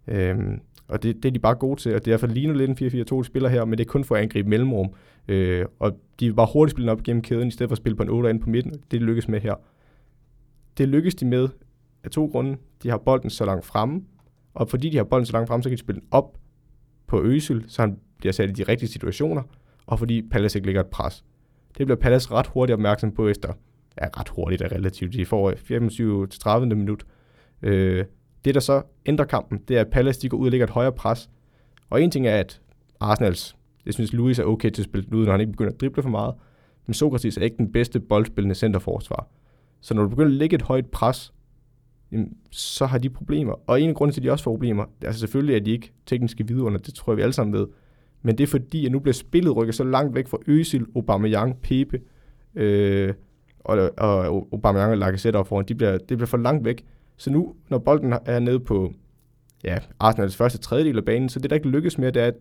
Øhm, og det, det er de bare gode til, og det er derfor ligner lidt en 4-4-2, de spiller her, men det er kun for at angribe mellemrum. Øh, og de vil bare hurtigt spille op gennem kæden, i stedet for at spille på en 8 ind på midten. Det lykkes med her. Det lykkes de med af to grunde. De har bolden så langt fremme, og fordi de har bolden så langt frem, så kan de spille den op på Øsel, så han bliver sat i de rigtige situationer, og fordi Palace ikke ligger et pres. Det bliver Palace ret hurtigt opmærksom på efter, ja, ret hurtigt er relativt, de får 25-30 minut. Øh, det, der så ændrer kampen, det er, at Palace de går ud og lægger et højere pres. Og en ting er, at Arsenals, det synes, Louis er okay til at spille ud, når han ikke begynder at drible for meget. Men Sokrates er ikke den bedste boldspillende centerforsvar. Så når du begynder at lægge et højt pres, jamen, så har de problemer. Og en af grunden til, at de også får problemer, det er altså selvfølgelig, at de ikke tekniske vidunder, det tror jeg, vi alle sammen ved. Men det er fordi, at nu bliver spillet rykket så langt væk fra Øsil, Aubameyang, Pepe, øh, og, og Aubameyang og Lacazette op foran. De bliver, det bliver for langt væk. Så nu, når bolden er nede på ja, Arsenals første tredjedel af banen, så det der ikke lykkes mere, det er, at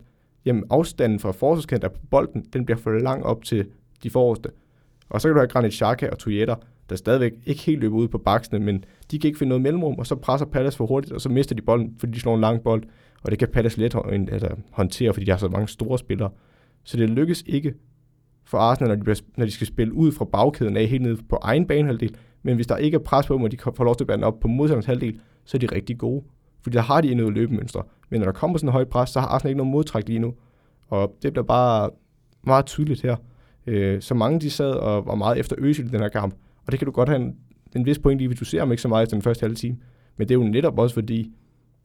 jamen, afstanden fra forsvarskanten på bolden, den bliver for lang op til de forreste. Og så kan du have Granit Xhaka og Toyota, der stadigvæk ikke helt løber ud på baksene, men de kan ikke finde noget mellemrum, og så presser Palace for hurtigt, og så mister de bolden, fordi de slår en lang bold, og det kan Palace let altså, håndtere, fordi de har så mange store spillere. Så det lykkes ikke for Arsenal, når de, bliver, når de skal spille ud fra bagkæden af helt ned på egen banehalvdel, men hvis der ikke er pres på dem, og de får lov til at bære op på modstanderens halvdel, så er de rigtig gode. Fordi der har de endnu løbemønstre. Men når der kommer sådan en høj pres, så har Arsenal ikke noget modtræk lige nu. Og det bliver bare meget tydeligt her. Øh, så mange de sad og var meget efter Øsil i den her kamp. Og det kan du godt have en, en vis point i, hvis du ser ham ikke så meget efter den første halve time. Men det er jo netop også fordi,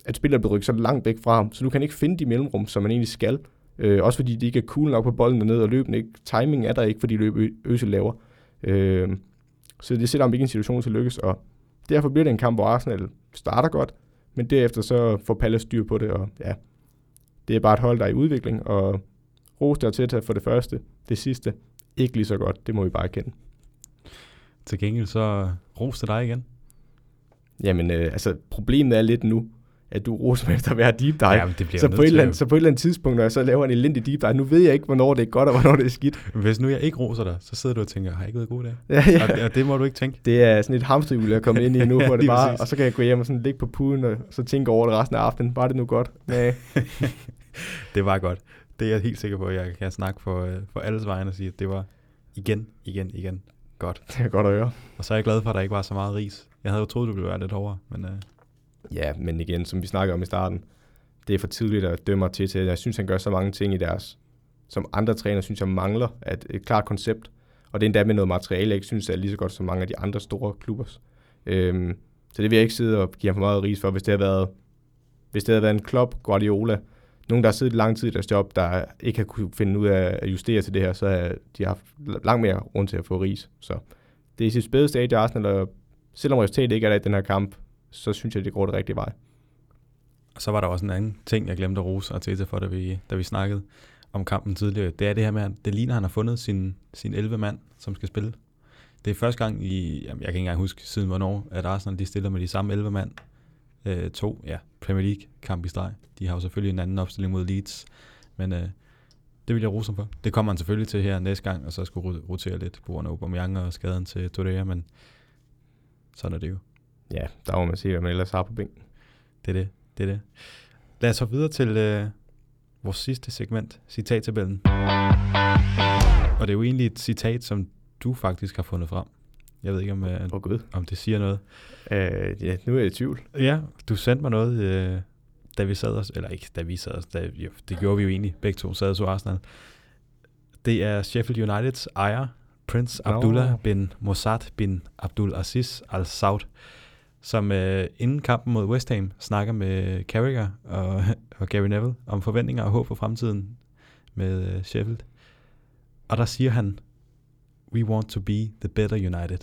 at spillere bliver rykket så langt væk fra ham, så du kan ikke finde de mellemrum, som man egentlig skal. Øh, også fordi de ikke er cool nok på bolden dernede, og løbende ikke. Timing er der ikke, fordi løb Øsel laver. Øh, så det sætter ham ikke en situation til at lykkes, og derfor bliver det en kamp, hvor Arsenal starter godt, men derefter så får Palace styr på det, og ja, det er bare et hold, der er i udvikling, og Ros der til for det første, det sidste, ikke lige så godt, det må vi bare kende. Til gengæld så ros til dig igen. Jamen, øh, altså problemet er lidt nu, at du roser mig efter være deep dive. Jamen, det så, på et eller andet, så på et eller andet tidspunkt, når jeg så laver en elendig deep dive, nu ved jeg ikke, hvornår det er godt, og hvornår det er skidt. Hvis nu jeg ikke roser dig, så sidder du og tænker, har jeg ikke været god dag? (laughs) Ja, ja. Og, og, det må du ikke tænke. Det er sådan et hamsterhjul, jeg er kommet ind i nu, (laughs) ja, hvor det bare, og så kan jeg gå hjem og sådan ligge på puden, og så tænke over det resten af aftenen. Bare det nu godt. Ja. (laughs) det var godt. Det er jeg helt sikker på, at jeg kan snakke for, øh, for alles vegne og sige, at det var igen, igen, igen godt. Det er godt at høre. Og så er jeg glad for, at der ikke var så meget ris. Jeg havde jo troet, du ville være lidt hårdere, men... Uh... Ja, men igen, som vi snakkede om i starten, det er for tidligt at dømme til til. Jeg synes, han gør så mange ting i deres, som andre træner synes, jeg mangler at et klart koncept. Og det er endda med noget materiale, jeg ikke synes er lige så godt som mange af de andre store klubber. Øhm, så det vil jeg ikke sidde og give ham for meget ris for, hvis det havde været, hvis det havde været en klub, Guardiola, nogen, der har siddet lang tid i deres job, der ikke har kunne finde ud af at justere til det her, så har de haft langt mere grund til at få ris. Så det er i sit spæde stadie Arsenal, og selvom resultatet ikke er der i den her kamp, så synes jeg, det går det rigtige vej. Og så var der også en anden ting, jeg glemte at rose Arteta for, da vi, da vi snakkede om kampen tidligere. Det er det her med, at det ligner, at han har fundet sin, sin 11 mand, som skal spille. Det er første gang i, jamen jeg kan ikke engang huske siden hvornår, at Arsenal de stiller med de samme 11 mand. Øh, to, ja, Premier League kamp i streg. De har jo selvfølgelig en anden opstilling mod Leeds, men øh, det vil jeg rose for. Det kommer han selvfølgelig til her næste gang, og så skulle rotere lidt på grund af Aubameyang og skaden til Torreira, men sådan er det jo. Ja, der må man se, hvad man ellers har på bænken. Det er det, det er det. Lad os hoppe videre til øh, vores sidste segment, citattabellen. Og det er jo egentlig et citat, som du faktisk har fundet frem. Jeg ved ikke, om, uh, oh, God. om det siger noget. Uh, ja, nu er jeg i tvivl. Ja, du sendte mig noget, uh, da vi sad os, eller ikke da vi sad os, da, jo, det gjorde vi jo egentlig, begge to sad os Arsenal. Det er Sheffield Uniteds ejer, Prince no. Abdullah bin Mossad bin Abdul Aziz Al Saud, som uh, inden kampen mod West Ham snakker med Carragher og, (laughs) og Gary Neville om forventninger og håb for fremtiden med uh, Sheffield. Og der siger han, we want to be the better United.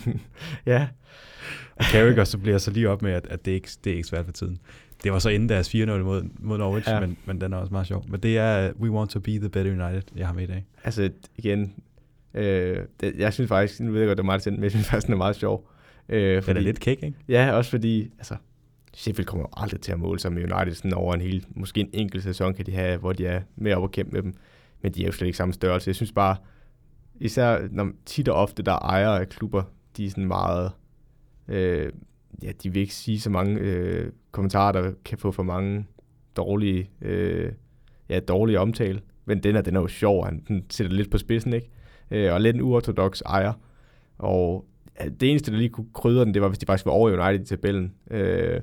(laughs) ja. Og Carragher så bliver så lige op med, at, at det, ikke, det er ikke svært for tiden. Det var så inden deres 4-0 mod, mod Norwich, ja. men, men den er også meget sjov. Men det er We want to be the better United, jeg har med i dag. Altså igen, øh, det, jeg synes faktisk, nu ved jeg godt, det er meget men jeg synes faktisk, den er meget sjov. Øh, fordi, den er lidt kæk, ikke? Ja, også fordi, altså, Sheffield kommer jo aldrig til at måle sig med United sådan over en hel, måske en enkelt sæson kan de have, hvor de er mere op og kæmpe med dem. Men de er jo slet ikke samme størrelse. Jeg synes bare, især når tit og ofte, der er ejere af klubber, de er sådan meget, øh, ja, de vil ikke sige så mange øh, kommentarer, der kan få for mange dårlige, øh, ja, dårlige omtale. Men den er, den er jo sjov, han den sætter lidt på spidsen, ikke? Øh, og lidt en uortodox ejer. Og det eneste, der lige kunne krydre den, det var, hvis de faktisk var over United i tabellen. Øh,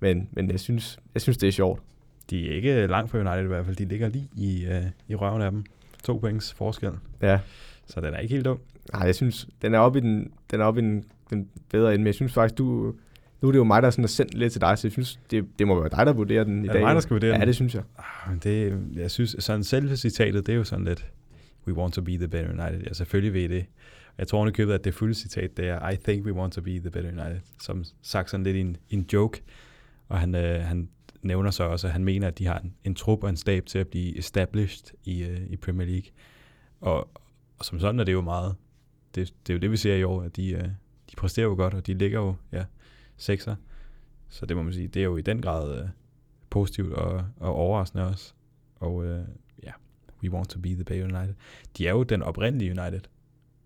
men, men jeg synes, jeg synes, det er sjovt. De er ikke langt fra United i hvert fald. De ligger lige i, øh, i røven af dem. To points forskel. Ja. Så den er ikke helt dum. Nej, jeg synes, den er oppe i den, den, er oppe i den, den bedre ende, men jeg synes faktisk, du, nu er det jo mig, der sådan har sendt lidt til dig, så jeg synes, det, det må være dig, der vurderer den i er dag. Er mig, der skal vurdere ja, den? det synes jeg. Ah, det, jeg synes, sådan selve citatet, det er jo sådan lidt, we want to be the better United. Ja, selvfølgelig ved det. Jeg tror nu købet, at det fulde citat, det er, I think we want to be the better United, som sagt sådan lidt en, en joke. Og han, øh, han nævner så også, at han mener, at de har en, en trup og en stab til at blive established i, øh, i Premier League. Og, og som sådan er det jo meget, det, det er jo det, vi ser i år, at de, øh, de præsterer jo godt, og de ligger jo, ja, sekser. Så det må man sige, det er jo i den grad øh, positivt og, og overraskende også. Og øh, ja, we want to be the Bay United. De er jo den oprindelige United,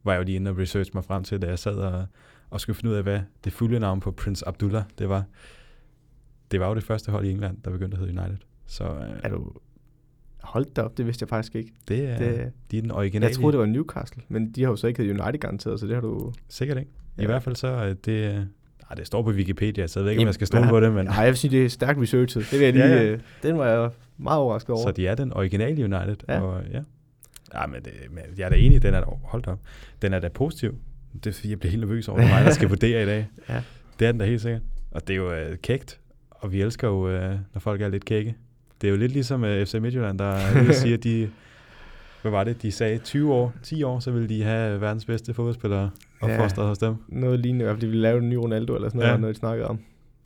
var jeg jo lige inde og research mig frem til, da jeg sad og, og skulle finde ud af, hvad det fulde navn på Prince Abdullah, det var. Det var jo det første hold i England, der begyndte at hedde United. Så, øh, er du Hold da op, det vidste jeg faktisk ikke. Det er, det, de er den originale. Jeg troede, det var Newcastle, men de har jo så ikke heddet United garanteret, så det har du... Sikkert ikke. I ja. hvert fald så, er det... Nej, det står på Wikipedia, så jeg ved ikke, om jeg skal stole (laughs) på det, men... Nej, jeg vil sige, det er stærkt researchet. Det vil jeg lige... ja, ja. Øh, den var jeg meget overrasket over. Så de er den originale United, ja. og ja. Ja, men, det, men jeg er da enig, den er da... Hold op. Den er da positiv. Det er fordi, jeg bliver helt nervøs over, det mig, der skal vurdere i dag. (laughs) Ja. Det er den da helt sikkert. Og det er jo uh, kægt, og vi elsker jo, uh, når folk er lidt kække. det er jo lidt ligesom uh, FC Midtjylland, der siger, at de, (laughs) hvad var det, de sagde 20 år, 10 år, så ville de have verdens bedste fodboldspillere opfostret ja, hos dem. Noget lignende, i hvert fald de ville lave en ny Ronaldo eller sådan noget, ja. noget de snakkede om.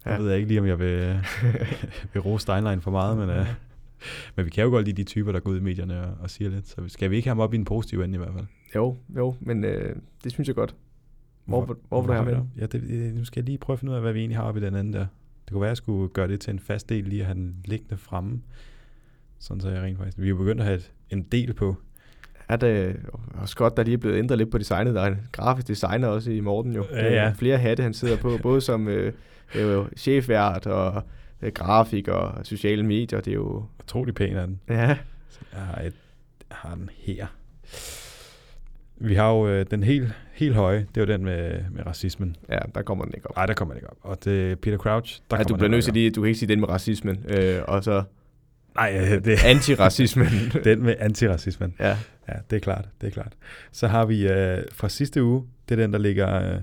Ja. Jeg ved ikke lige, om jeg vil, (laughs) vil rose Steinlein for meget, men, uh, (laughs) men vi kan jo godt lide de typer, der går ud i medierne og, og siger lidt. Så skal vi ikke have ham op i en positiv ende i hvert fald? Jo, jo, men uh, det synes jeg godt. Hvor, hvor, hvor vil du have med? Ja, det, nu skal jeg lige prøve at finde ud af, hvad vi egentlig har oppe i den anden der. Det kunne være, at jeg skulle gøre det til en fast del, lige at have den liggende fremme. Sådan så jeg rent faktisk... Vi er begyndt at have et, en del på. Er det også godt, der lige er blevet ændret lidt på designet. Der er en grafisk designer også i Morten jo. Ja, ja. Flere hatte, han sidder på, (laughs) både som øh, øh, chefvært og øh, grafik og sociale medier. Det er jo... Utrolig pæn af den. Ja. Jeg har, et, jeg har den her. Vi har jo øh, den helt, helt høje, det er jo den med, med racismen. Ja, der kommer den ikke op. Nej, der kommer den ikke op. Og det Peter Crouch, der ja, kommer du bliver nødt til lige, du kan ikke sige den med racismen, øh, og så Nej, det antiracismen. (laughs) den med antiracismen. Ja. Ja, det er klart, det er klart. Så har vi øh, fra sidste uge, det er den, der ligger øh,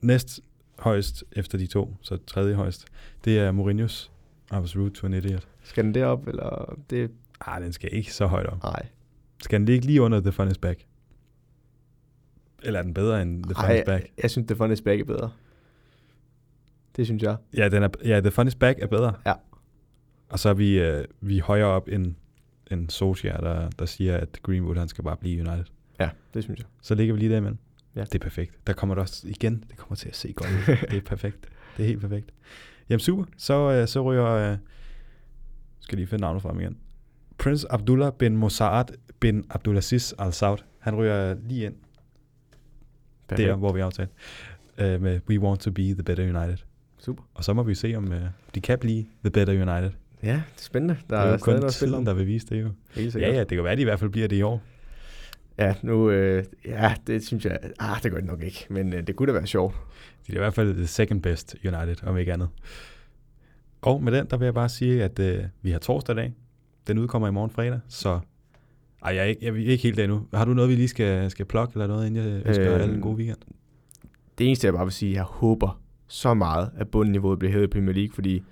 næst højst efter de to, så tredje højst. Det er Mourinho's I was rude to an idiot. Skal den derop, eller det? Ah, den skal ikke så højt op. Nej. Skal den ligge lige under The Fun is Back? Eller er den bedre end The Fun Ej, is Back? Jeg, jeg synes, The Fun is Back er bedre. Det synes jeg. Ja, den er, ja, The Fun is Back er bedre. Ja. Og så er vi, øh, vi er højere op end, end Solskjaer, der, der siger, at Greenwood han skal bare blive United. Ja, det synes jeg. Så ligger vi lige der imellem. Ja. Det er perfekt. Der kommer det også igen. Det kommer til at se godt ud. (laughs) det er perfekt. Det er helt perfekt. Jamen super. Så, øh, så ryger... Øh, skal lige finde navnet frem igen. Prince Abdullah bin Mossad bin Abdulaziz Al Saud. Han ryger lige ind Perfekt. der, hvor vi aftalte. Øh, med We want to be the better United. Super. Og så må vi se, om øh, de kan blive the better United. Ja, det er spændende. Der det er jo stadig kun tiden, der vil vise det jo. Ja, ja, det kan være, at de i hvert fald bliver det i år. Ja, nu, øh, ja, det synes jeg, ah, det gør det nok ikke, men øh, det kunne da være sjovt. De er i hvert fald the second best United, om ikke andet. Og med den, der vil jeg bare sige, at øh, vi har torsdag i dag. Den udkommer i morgen fredag, så... Ej, jeg er ikke, jeg er ikke helt der endnu. Har du noget, vi lige skal, skal plukke eller noget, inden jeg ønsker Øhm, alle en god weekend? Det eneste, jeg bare vil sige, jeg håber så meget, at bundniveauet bliver hævet i Premier League, fordi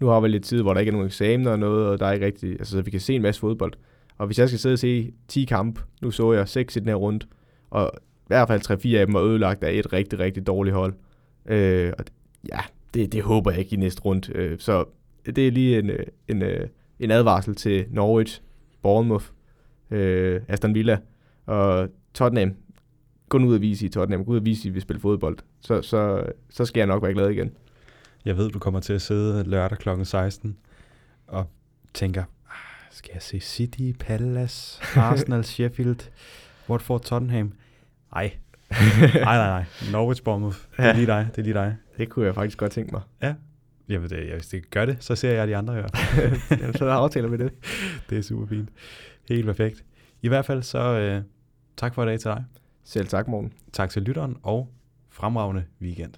nu har vi lidt tid, hvor der ikke er nogen eksamener og noget, og der er ikke rigtig, altså så vi kan se en masse fodbold. Og hvis jeg skal sidde og se 10 kampe, nu så jeg 6 i den her runde, og i hvert fald 3-4 af dem var ødelagt af et rigtig, rigtig dårligt hold. Øh, og ja, det, det håber jeg ikke i næste runde. Øh, så det er lige en, øh, en, øh, en advarsel til Norwich, Bournemouth, øh, Aston Villa og Tottenham. Gå nu ud og vise i Tottenham, gå ud og vise, at I spiller fodbold. Så, så, så skal jeg nok være glad igen. Jeg ved, du kommer til at sidde lørdag kl. 16 og tænker, skal jeg se City, Palace, Arsenal, (laughs) Sheffield, Watford, Tottenham? Nej. Nej, (laughs) nej, nej. Norwich, Bournemouth. Det er Ja. lige dig. Det er lige dig. Det kunne jeg faktisk godt tænke mig. Jamen, det, hvis det gør det, så ser jeg de andre. (laughs) Jamen, så aftaler vi det. Det er super fint. Helt perfekt. I hvert fald så øh, tak for i dag til dig. Selv tak, morgen. Tak til lytteren, og fremragende weekend.